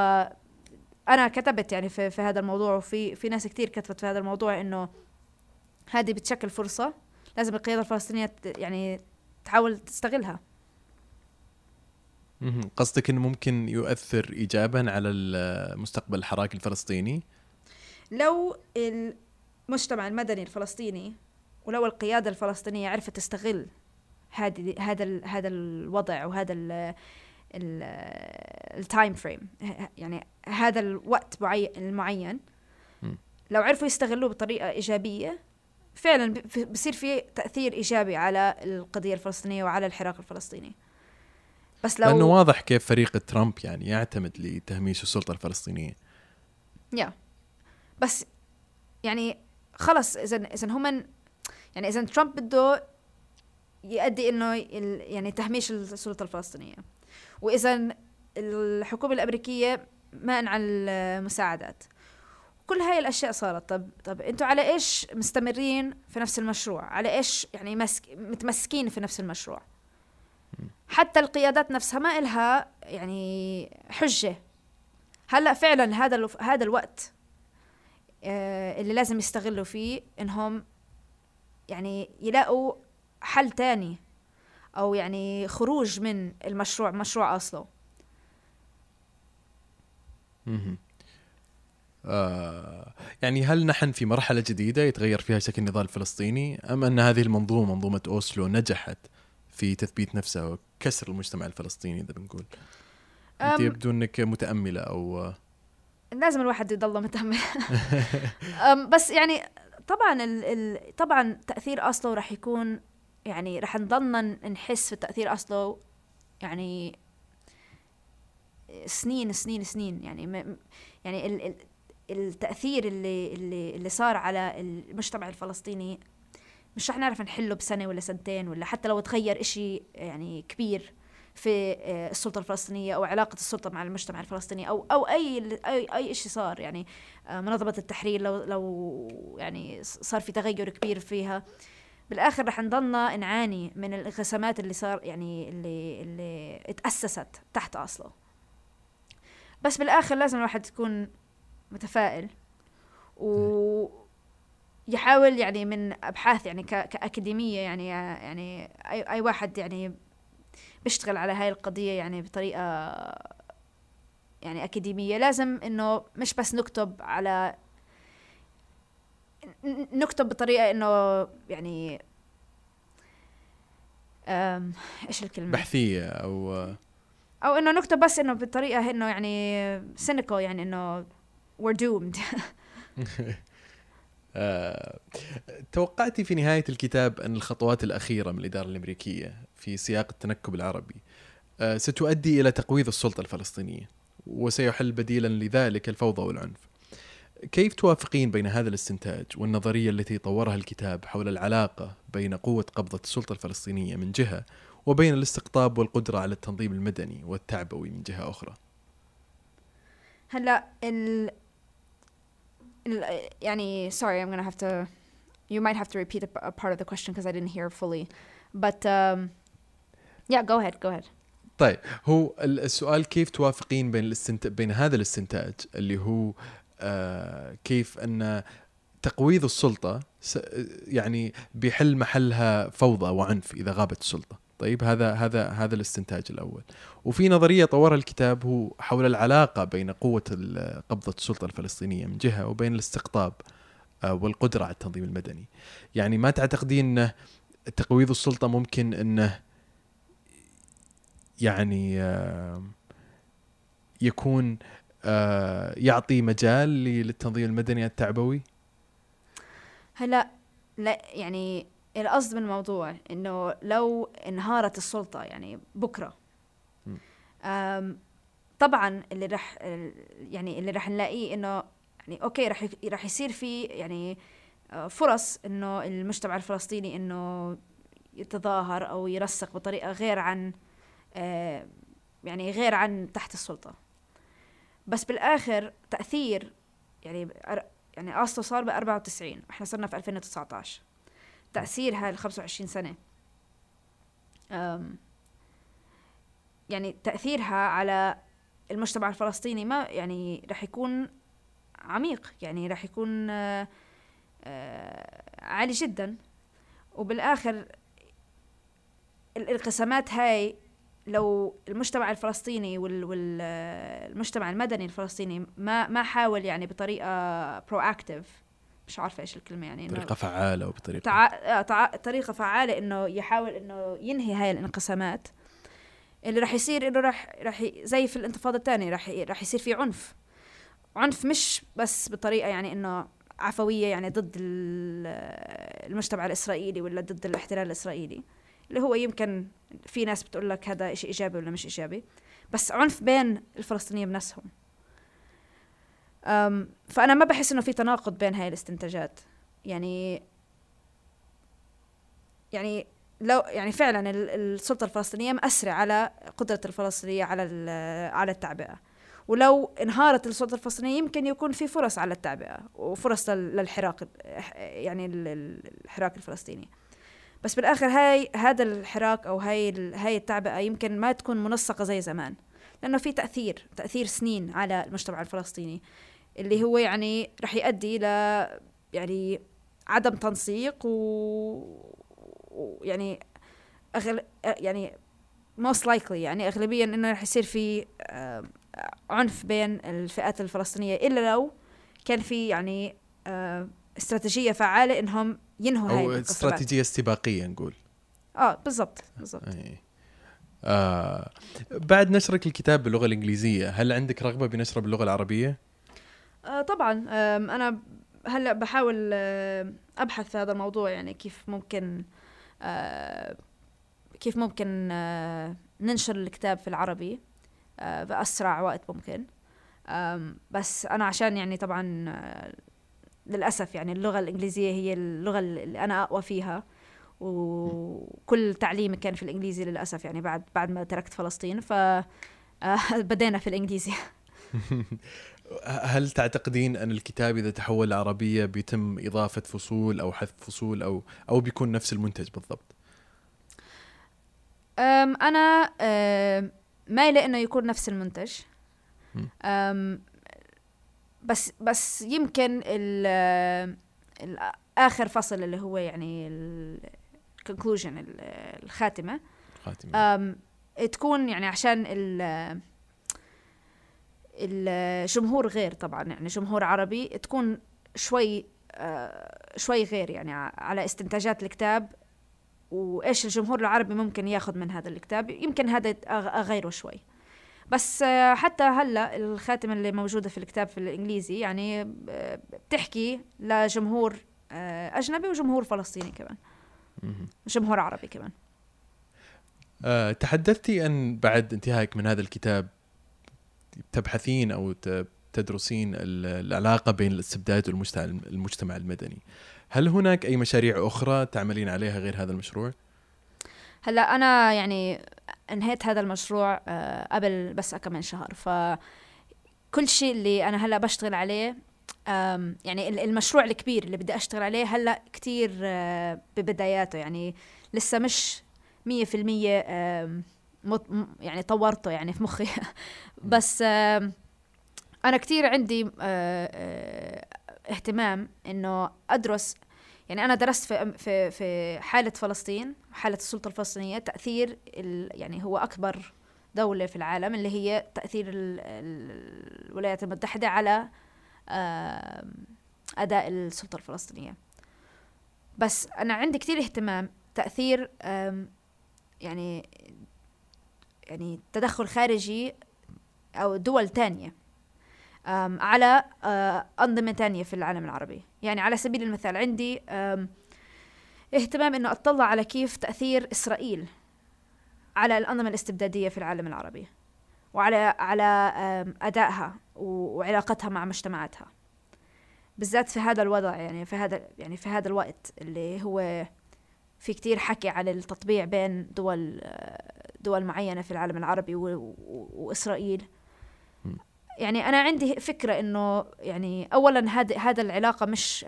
Speaker 2: أنا كتبت يعني في, في هذا الموضوع وفي في ناس كثير كتبت في هذا الموضوع إنه هذه بتشكل فرصة لازم القيادة الفلسطينية يعني تحاول تستغلها.
Speaker 1: قصدك إنه ممكن يؤثر ايجابا على مستقبل الحراك الفلسطيني؟
Speaker 2: لو المجتمع المدني الفلسطيني ولو القيادة الفلسطينية عرفت تستغل هذه هذا هذا الوضع وهذا ال time frame يعني هذا الوقت المعين. لو عرفوا يستغلوه بطريقة إيجابية فعلا بصير في تأثير إيجابي على القضية الفلسطينية وعلى الحراك الفلسطيني.
Speaker 1: بس لو لأنه واضح كيف فريق ترامب يعني يعتمد لتهميش السلطة الفلسطينية.
Speaker 2: يا بس يعني خلص إذا إذا هم يعني إذا ترامب بده يؤدي إنه يعني تهميش السلطة الفلسطينية. وإذا الحكومة الأمريكية مانعه المساعدات. كل هاي الأشياء صارت. طب طب أنتوا على إيش مستمرين في نفس المشروع؟ على إيش يعني مسك متمسكين في نفس المشروع؟ حتى القيادات نفسها ما إلها يعني حجة. هلأ فعلا هذا هذا الوقت آه، اللي لازم يستغلوا فيه إنهم يعني يلاقوا حل تاني. أو يعني خروج من المشروع مشروع أصله.
Speaker 1: آه يعني هل نحن في مرحلة جديدة يتغير فيها شكل النضال الفلسطيني أم أن هذه المنظومة منظومة أوسلو نجحت في تثبيت نفسها وكسر المجتمع الفلسطيني إذا بنقول؟ أنت يبدو أنك متأملة أو
Speaker 2: لازم الواحد يضل متأمل. *laughs* بس يعني طبعا ال ال طبعا تأثير أصله راح يكون يعني رح نضلنا نحس في تأثير أصله يعني سنين سنين سنين. يعني م يعني ال ال التأثير اللي اللي اللي صار على المجتمع الفلسطيني مش رح نعرف نحله بسنة ولا سنتين ولا حتى لو تغير إشي يعني كبير في آه، السلطة الفلسطينية أو علاقة السلطة مع المجتمع الفلسطيني أو أو أي أي أي شيء صار. يعني آه، منظمة التحرير لو لو يعني صار في تغير كبير فيها. بالآخر رح نضلنا نعاني من الانقسامات اللي صار يعني اللي اللي اتأسست تحت أصله. بس بالآخر لازم الواحد يكون متفائل و يحاول يعني من أبحاث يعني كأكاديمية يعني يعني أي أي واحد يعني بيشتغل على هاي القضية يعني بطريقة يعني أكاديمية لازم إنه مش بس نكتب على نكتب بطريقة إنه يعني إيش الكلمة؟
Speaker 1: بحثية أو
Speaker 2: أو إنه نكتب بس إنه بطريقة إنه يعني سينيكال يعني إنه we're doomed. *laughs*
Speaker 1: آه، توقعتي في نهاية الكتاب أن الخطوات الأخيرة من الإدارة الأمريكية في سياق التنكب العربي آه، ستؤدي إلى تقويض السلطة الفلسطينية وسيحل بديلا لذلك الفوضى والعنف. كيف توافقين بين هذا الاستنتاج والنظرية التي طورها الكتاب حول العلاقة بين قوة قبضة السلطة الفلسطينية من جهة وبين الاستقطاب والقدرة على التنظيم المدني والتعبوي من جهة أخرى؟
Speaker 2: هلا ال... ال يعني sorry I'm gonna have to you might have to repeat a, a part of the question because I didn't hear fully. But um, yeah go ahead go ahead.
Speaker 1: طيب هو السؤال كيف توافقين بين الاستنت... بين هذا الاستنتاج اللي هو كيف أن تقويض السلطة. يعني بيحل محلها فوضى وعنف إذا غابت السلطة طيب هذا هذا هذا الاستنتاج الأول وفي نظرية طورها الكتاب هو حول العلاقة بين قوة قبضة السلطة الفلسطينية من جهة وبين الاستقطاب آه، والقدرة على التنظيم المدني يعني ما تعتقدين انه تقويض السلطة ممكن انه يعني آه، يكون آه، يعطي مجال للتنظيم المدني التعبوي؟
Speaker 2: هلا لا يعني القصد من الموضوع إنه لو انهارت السلطة يعني بكرة طبعا اللي رح يعني اللي رح نلاقيه إنه يعني أوكي رح رح يصير في يعني آه، فرص إنه المجتمع الفلسطيني إنه يتظاهر أو يرسخ بطريقة غير عن آه، يعني غير عن تحت السلطة. بس بالآخر تأثير يعني يعني اصله صار ب 94 إحنا صرنا في 2019 تأثير هاي ال 25 سنة. يعني تأثيرها على المجتمع الفلسطيني ما يعني رح يكون عميق يعني رح يكون آه، آه، عالي جدا. وبالآخر الانقسامات هاي لو المجتمع الفلسطيني والمجتمع المدني الفلسطيني ما ما حاول يعني بطريقة برو اكتف مش عارفة إيش الكلمة يعني
Speaker 1: طريقه فعالة وبطريقه
Speaker 2: تع... تع... طريقة فعالة إنه يحاول إنه ينهي هاي الانقسامات. اللي راح يصير إنه راح راح زي في الانتفاضة الثانية راح راح يصير في عنف. عنف مش بس بطريقة يعني إنه عفوية يعني ضد المجتمع الإسرائيلي ولا ضد الاحتلال الإسرائيلي. اللي هو يمكن في ناس بتقول لك هذا شيء إيجابي ولا مش إيجابي. بس عنف بين الفلسطينيين بنفسهم. فأنا ما بحس إنه في تناقض بين هاي الاستنتاجات. يعني يعني لو يعني فعلا السلطة الفلسطينية مأثرة على قدرة الفلسطينية على على التعبئة. ولو انهارت السلطة الفلسطينية يمكن يكون في فرص على التعبئة وفرص للحراك يعني الحراك الفلسطيني. بس بالآخر هاي هذا الحراك أو هاي هاي التعبئة يمكن ما تكون منسقة زي زمان لأنه في تأثير تأثير سنين على المجتمع الفلسطيني اللي هو يعني رح يؤدي ل يعني عدم تنسيق و ويعني أغل... يعني most likely يعني اغلبيا إنه رح يصير في آه، عنف بين الفئات الفلسطينية إلا لو كان في يعني آه، استراتيجية فعالة إنهم ينهوا هاي
Speaker 1: أو استراتيجية استباقية نقول.
Speaker 2: آه بالضبط بالضبط.
Speaker 1: آه بعد نشرك الكتاب باللغة الإنجليزية هل عندك رغبة بنشره باللغة العربية؟
Speaker 2: آه طبعا. آه أنا هلأ بحاول آه أبحث هذا الموضوع يعني كيف ممكن آه كيف ممكن آه ننشر الكتاب في العربي آه بأسرع وقت ممكن. بس أنا عشان يعني طبعا للأسف يعني اللغة الإنجليزية هي اللغة اللي أنا أقوى فيها. وكل تعليمي كان في الإنجليزي للأسف يعني بعد بعد ما تركت فلسطين. ف آه، *laughs* بدينا في الإنجليزي. *laughs* *laughs*
Speaker 1: هل تعتقدين أن الكتاب إذا تحول لعربية بيتم إضافة فصول أو حذف فصول أو أو بيكون نفس المنتج بالضبط؟
Speaker 2: أنا مايله إنه يكون نفس المنتج. بس بس يمكن ال آخر فصل اللي هو يعني الكونكلوجن الخاتمة.
Speaker 1: الخاتمة.
Speaker 2: تكون يعني عشان الجمهور غير طبعا يعني جمهور عربي تكون شوي شوي غير يعني على استنتاجات الكتاب. وإيش الجمهور العربي ممكن ياخذ من هذا الكتاب؟ يمكن هذا أغيره شوي. بس آه، حتى هلا الخاتمة اللي موجودة في الكتاب في الإنجليزي يعني آه، بتحكي لجمهور أجنبي وجمهور فلسطيني كمان. جمهور عربي كمان.
Speaker 1: أه تحدثتي أن بعد انتهائك من هذا الكتاب تبحثين أو تدرسين العلاقة بين الاستبداد والمجتمع المدني. هل هناك أي مشاريع أخرى تعملين عليها غير هذا المشروع؟
Speaker 2: هلأ أنا يعني انهيت هذا المشروع آه، قبل بس كم شهر. ف كل شيء اللي أنا هلأ بشتغل عليه يعني المشروع الكبير اللي بدي أشتغل عليه هلأ كتير آه، ببداياته. يعني لسه مش مية في المية يعني طورته يعني في مخي. *laughs* بس أنا كتير عندي آه، اهتمام إنه أدرس. يعني أنا درست في في في حالة فلسطين. حالة السلطة الفلسطينية تأثير يعني هو أكبر دولة في العالم اللي هي تأثير الولايات المتحدة على أداء السلطة الفلسطينية. بس أنا عندي كثير اهتمام تأثير يعني يعني تدخل خارجي أو دول تانية على أنظمة تانية في العالم العربي. يعني على سبيل المثال عندي اهتمام أنه أطلع على كيف تأثير إسرائيل على الأنظمة الاستبدادية في العالم العربي وعلى على أدائها وعلاقتها مع مجتمعاتها. بالذات في هذا الوضع يعني في هذا يعني في هذا الوقت اللي هو في كتير حكي عن التطبيع بين دول دول معينة في العالم العربي وإسرائيل. يعني أنا عندي فكرة إنه يعني أولا هذا هذا العلاقة مش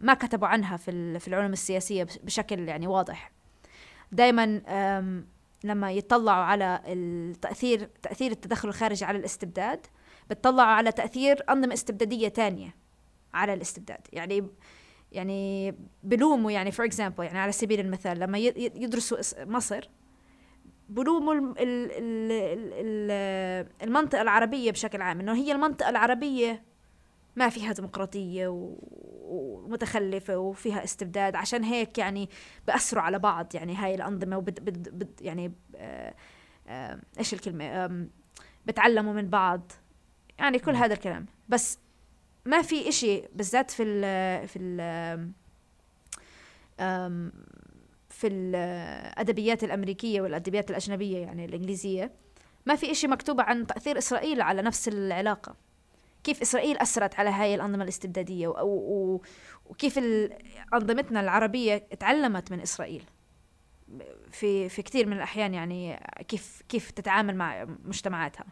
Speaker 2: ما كتبوا عنها في في العلوم السياسية بشكل يعني واضح. دائما لما يطلعوا على التأثير تأثير التدخل الخارجي على الاستبداد بتطلعوا على تأثير أنظمة استبدادية تانية على الاستبداد. يعني يعني بلوموا يعني for example يعني على سبيل المثال لما يدرسوا مصر بلوموا المنطقة العربية بشكل عام إنه هي المنطقة العربية ما فيها ديمقراطية ومتخلفة وفيها استبداد عشان هيك يعني بأثروا على بعض يعني هاي الأنظمة وبد بد بد يعني آه آه إيش الكلمة؟ بتعلموا من بعض يعني كل هذا الكلام. بس ما في إشي بالذات في ال في ال في الأدبيات الأمريكية والأدبيات الأجنبية يعني الإنجليزية ما في إشي مكتوب عن تأثير إسرائيل على نفس العلاقة. كيف إسرائيل أثرت على هاي الأنظمة الاستبدادية وكيف أنظمتنا العربية تعلمت من إسرائيل. في في كثير من الأحيان يعني كيف كيف تتعامل مع مجتمعاتها.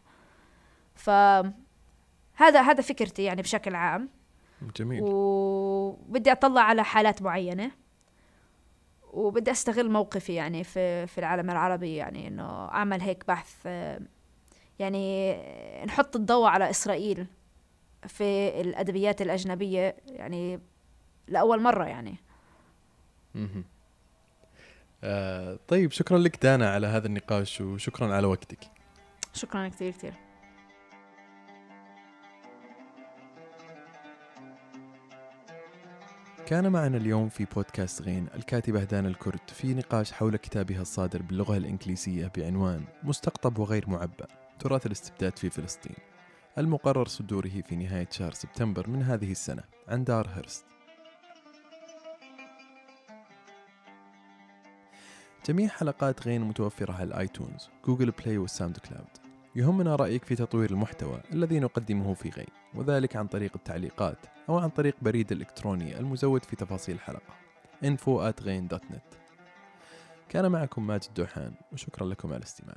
Speaker 2: ف هذا هذا فكرتي يعني بشكل عام.
Speaker 1: جميل.
Speaker 2: وبدي أطلع على حالات معينة. وبدي أستغل موقفي يعني في في العالم العربي يعني إنه أعمل هيك بحث يعني نحط الضوء على إسرائيل في الأدبيات الأجنبية يعني لأول مرة يعني.
Speaker 1: آه طيب شكرا لك دانا على هذا النقاش وشكرا على وقتك.
Speaker 2: شكرا كثير كثير
Speaker 1: كان معنا اليوم في بودكاست غين الكاتبة دانا الكرد في نقاش حول كتابها الصادر باللغة الإنجليزية بعنوان مستقطب وغير معبأ تراث الاستبداد في فلسطين. المقرر صدوره في نهاية شهر سبتمبر من هذه السنة عن دار هرست. جميع حلقات غين متوفرة على ال iTunes Google Play وال SoundCloud. يهمنا رأيك في تطوير المحتوى الذي نقدمه في غين وذلك عن طريق التعليقات أو عن طريق بريد الإلكتروني المزود في تفاصيل الحلقة. info at كان معكم ماجد دوحان وشكرا لكم على الاستماع.